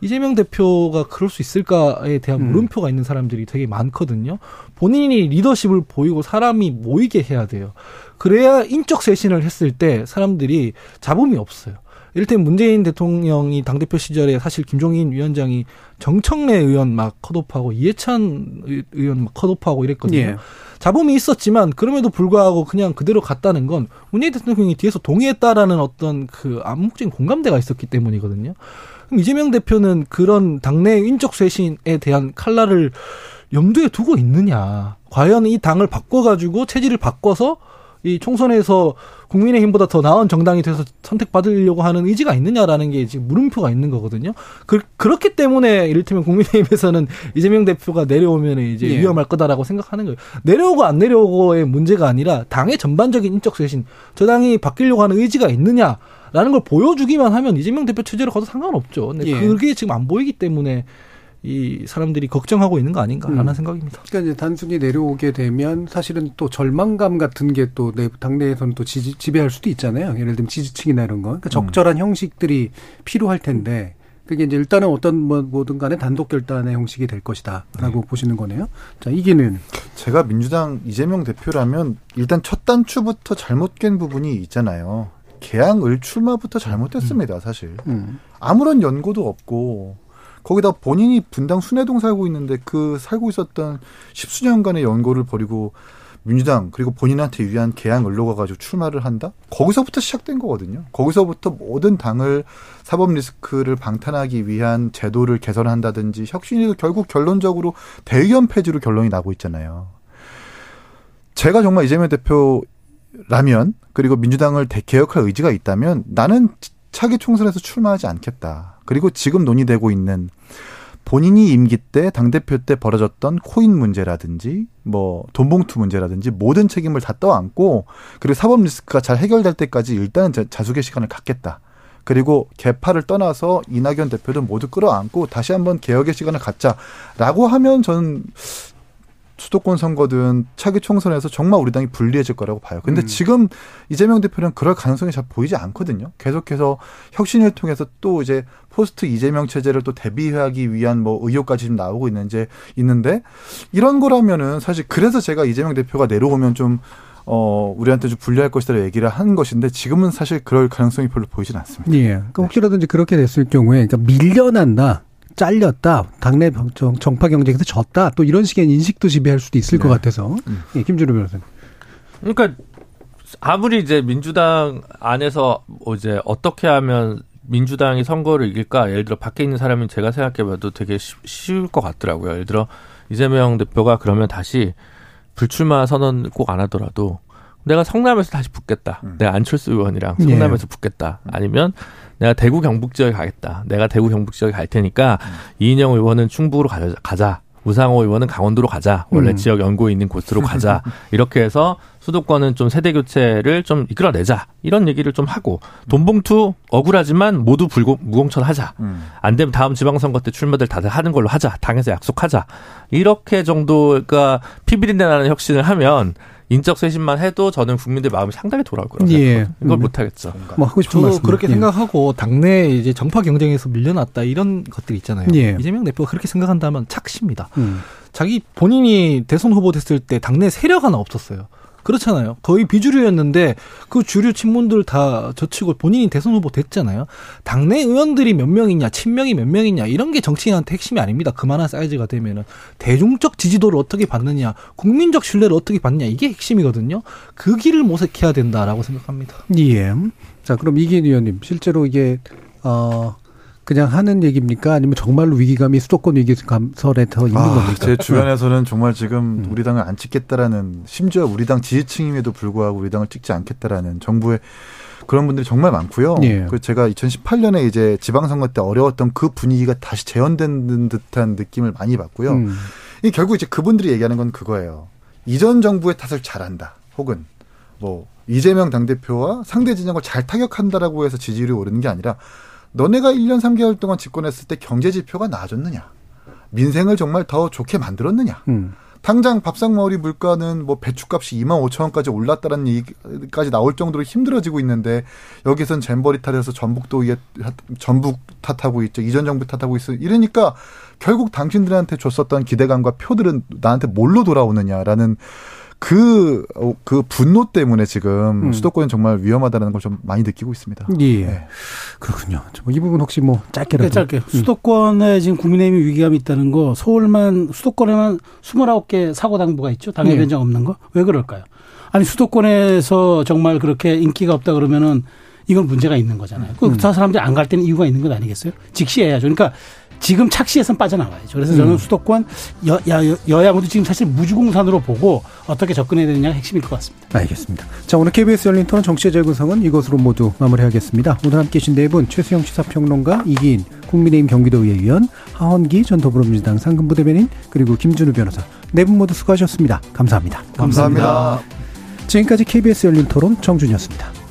[SPEAKER 5] 이재명 대표가 그럴 수 있을까에 대한
[SPEAKER 2] 음.
[SPEAKER 5] 물음표가 있는 사람들이 되게 많거든요. 본인이 리더십을 보이고 사람이 모이게 해야 돼요. 그래야 인적 쇄신을 했을 때 사람들이 잡음이 없어요. 이를테면 문재인 대통령이 당대표 시절에 사실 김종인 위원장이 정청래 의원 막 컷오프하고 이해찬 의- 의원 막 컷오프하고 이랬거든요.
[SPEAKER 2] 예.
[SPEAKER 5] 잡음이 있었지만 그럼에도 불구하고 그냥 그대로 갔다는 건 문재인 대통령이 뒤에서 동의했다라는 어떤 그 암묵적인 공감대가 있었기 때문이거든요. 그럼 이재명 대표는 그런 당내 인적 쇄신에 대한 칼날을 염두에 두고 있느냐. 과연 이 당을 바꿔가지고 체질을 바꿔서 이 총선에서 국민의힘보다 더 나은 정당이 돼서 선택받으려고 하는 의지가 있느냐라는 게 지금 물음표가 있는 거거든요. 그, 그렇기 때문에 이를테면 국민의힘에서는 이재명 대표가 내려오면 이제
[SPEAKER 2] 예.
[SPEAKER 5] 위험할 거다라고 생각하는 거예요. 내려오고 안 내려오고의 문제가 아니라 당의 전반적인 인적 쇄신, 저 당이 바뀌려고 하는 의지가 있느냐. 라는 걸 보여주기만 하면 이재명 대표 체제로 가도 상관없죠. 근데
[SPEAKER 2] 예.
[SPEAKER 5] 그게 지금 안 보이기 때문에 이 사람들이 걱정하고 있는 거 아닌가라는
[SPEAKER 2] 음.
[SPEAKER 5] 생각입니다.
[SPEAKER 2] 그러니까 이제 단순히 내려오게 되면 사실은 또 절망감 같은 게 또 당내에서는 또 지지, 지배할 수도 있잖아요. 예를 들면 지지층이나 이런 거. 그러니까 적절한 형식들이 필요할 텐데 그게 이제 일단은 어떤 뭐 뭐든 간에 단독 결단의 형식이 될 것이다라고 보시는 거네요. 자, 이기는
[SPEAKER 4] 제가 민주당 이재명 대표라면 일단 첫 단추부터 잘못 깬 부분이 있잖아요. 개항을 출마부터 잘못됐습니다, 사실.
[SPEAKER 2] 음.
[SPEAKER 4] 아무런 연고도 없고 거기다 본인이 분당 순회동 살고 있는데 그 살고 있었던 십수년간의 연고를 버리고 민주당 그리고 본인한테 유리한 개항 을로 가 가지고 출마를 한다? 거기서부터 시작된 거거든요. 거기서부터 모든 당을 사법 리스크를 방탄하기 위한 제도를 개선한다든지 혁신이 결국 결론적으로 대의원 폐지로 결론이 나고 있잖아요. 제가 정말 이재명 대표라면 그리고 민주당을 대개혁할 의지가 있다면 나는 차기 총선에서 출마하지 않겠다. 그리고 지금 논의되고 있는 본인이 임기 때 당대표 때 벌어졌던 코인 문제라든지 뭐 돈봉투 문제라든지 모든 책임을 다 떠안고 그리고 사법 리스크가 잘 해결될 때까지 일단은 자- 자숙의 시간을 갖겠다. 그리고 개파를 떠나서 이낙연 대표도 모두 끌어안고 다시 한번 개혁의 시간을 갖자라고 하면 저는 수도권 선거든 차기 총선에서 정말 우리 당이 불리해질 거라고 봐요. 근데
[SPEAKER 2] 음.
[SPEAKER 4] 지금 이재명 대표는 그럴 가능성이 잘 보이지 않거든요. 계속해서 혁신을 통해서 또 이제 포스트 이재명 체제를 또 대비하기 위한 뭐 의혹까지 좀 나오고 있는지 있는데 이런 거라면은 사실 그래서 제가 이재명 대표가 내려오면 좀 어, 우리한테 좀 불리할 것이다 얘기를 한 것인데 지금은 사실 그럴 가능성이 별로 보이진 않습니다.
[SPEAKER 2] 예. 그러니까 혹시라든지 그렇게 됐을 경우에 그러니까 밀려난다. 잘렸다. 당내 정, 정파 경쟁에서 졌다. 또 이런 식의 인식도 지배할 수도 있을 것
[SPEAKER 4] 네.
[SPEAKER 2] 같아서.
[SPEAKER 4] 음.
[SPEAKER 2] 예, 김준호 변호사님.
[SPEAKER 6] 그러니까 아무리 이제 민주당 안에서 뭐 이제 어떻게 하면 민주당이 선거를 이길까? 예를 들어 밖에 있는 사람은 제가 생각해봐도 되게 쉬- 쉬울 것 같더라고요. 예를 들어 이재명 대표가 그러면 다시 불출마 선언 꼭 안 하더라도 내가 성남에서 다시 붙겠다.
[SPEAKER 4] 음.
[SPEAKER 6] 내가 안철수 의원이랑
[SPEAKER 2] 예.
[SPEAKER 6] 성남에서 붙겠다. 아니면 내가 대구 경북 지역에 가겠다. 내가 대구 경북 지역에 갈 테니까 이인영 의원은 충북으로 가자. 가자. 우상호 의원은 강원도로 가자. 원래
[SPEAKER 2] 음.
[SPEAKER 6] 지역 연고 있는 곳으로 가자. 이렇게 해서 수도권은 좀 세대 교체를 좀 이끌어내자. 이런 얘기를 좀 하고 돈봉투 억울하지만 모두 불공 무공천하자.
[SPEAKER 4] 음.
[SPEAKER 6] 안 되면 다음 지방선거 때 출마들 다들 하는 걸로 하자. 당에서 약속하자. 이렇게 정도가 피비린내 나는 혁신을 하면 인적 쇄신만 해도 저는 국민들 마음이 상당히 돌아올 거라고
[SPEAKER 2] 예.
[SPEAKER 6] 생각하거든요. 이걸
[SPEAKER 2] 음.
[SPEAKER 6] 못 하겠죠.
[SPEAKER 2] 뭐 하고 싶은
[SPEAKER 5] 저도
[SPEAKER 2] 말씀.
[SPEAKER 5] 그렇게
[SPEAKER 2] 예.
[SPEAKER 5] 생각하고 당내 이제 정파 경쟁에서 밀려났다 이런 것들 있잖아요.
[SPEAKER 2] 예.
[SPEAKER 5] 이재명 대표가 그렇게 생각한다면 착시입니다.
[SPEAKER 2] 음.
[SPEAKER 5] 자기 본인이 대선 후보 됐을 때 당내 세력 하나 없었어요. 그렇잖아요. 거의 비주류였는데 그 주류 친문들 다 젖히고 본인이 대선 후보 됐잖아요. 당내 의원들이 몇 명이냐, 친명이 몇 명이냐 이런 게 정치인한테 핵심이 아닙니다. 그만한 사이즈가 되면은 대중적 지지도를 어떻게 받느냐, 국민적 신뢰를 어떻게 받느냐 이게 핵심이거든요. 그 길을 모색해야 된다라고 생각합니다.
[SPEAKER 2] 예. 자, 그럼 이기인 의원님, 실제로 이게, 어, 그냥 하는 얘기입니까? 아니면 정말로 위기감이 수도권 위기감설에 더 있는
[SPEAKER 4] 아,
[SPEAKER 2] 겁니까?
[SPEAKER 4] 제 주변에서는 정말 지금
[SPEAKER 2] 음.
[SPEAKER 4] 우리 당을 안 찍겠다라는 심지어 우리 당 지지층임에도 불구하고 우리 당을 찍지 않겠다라는 정부의 그런 분들이 정말 많고요.
[SPEAKER 2] 예.
[SPEAKER 4] 그 제가 2018년에 이제 지방선거 때 어려웠던 그 분위기가 다시 재현된 듯한 느낌을 많이 받고요.
[SPEAKER 2] 음.
[SPEAKER 4] 이 결국 이제 그분들이 얘기하는 건 그거예요. 이전 정부의 탓을 잘한다. 혹은 뭐 이재명 당대표와 상대 진영을 잘 타격한다라고 해서 지지율이 오르는 게 아니라 너네가 1년 3개월 동안 집권했을 때 경제 지표가 나아졌느냐? 민생을 정말 더 좋게 만들었느냐?
[SPEAKER 2] 음.
[SPEAKER 4] 당장 밥상머리 물가는 뭐 배추값이 2만 5천 원까지 올랐다는 얘기까지 나올 정도로 힘들어지고 있는데 여기선 잼버리 탓해서 전북도 이게 전북 탓하고 있죠. 이전 정부 탓하고 있어. 이러니까 결국 당신들한테 줬었던 기대감과 표들은 나한테 뭘로 돌아오느냐라는 그, 어, 그 분노 때문에 지금
[SPEAKER 2] 음.
[SPEAKER 4] 수도권은 정말 위험하다는 걸 좀 많이 느끼고 있습니다.
[SPEAKER 2] 예.
[SPEAKER 4] 네.
[SPEAKER 2] 그렇군요. 저이 부분 혹시 뭐 짧게라도.
[SPEAKER 7] 네, 짧게.
[SPEAKER 2] 음.
[SPEAKER 7] 수도권에 지금 국민의힘이 위기감이 있다는 거 서울만 수도권에만 29개 사고 당부가 있죠.
[SPEAKER 2] 네.
[SPEAKER 7] 현장 없는 거. 왜 그럴까요? 아니 수도권에서 정말 그렇게 인기가 없다 그러면은 이건 문제가 있는 거잖아요. 그
[SPEAKER 2] 음.
[SPEAKER 7] 저 사람들이 안 갈 때는 이유가 있는 것 아니겠어요? 직시해야죠. 그러니까 지금 착시에선 빠져나와야죠. 그래서 저는
[SPEAKER 2] 음.
[SPEAKER 7] 수도권 여, 야, 여야모두 지금 사실 무주공산으로 보고 어떻게 접근해야 되느냐가 핵심일 것 같습니다.
[SPEAKER 2] 알겠습니다. 자, 오늘 KBS 열린 토론 정치의 재구성은 이것으로 모두 마무리하겠습니다. 오늘 함께 계신 네 분, 최수영 시사평론가, 이기인, 국민의힘 경기도의회 의원, 하헌기 전 더불어민주당 상근부 대변인, 그리고 김준우 변호사. 네 분 모두 수고하셨습니다. 감사합니다.
[SPEAKER 4] 감사합니다.
[SPEAKER 2] 지금까지 KBS 열린 토론 정준이었습니다.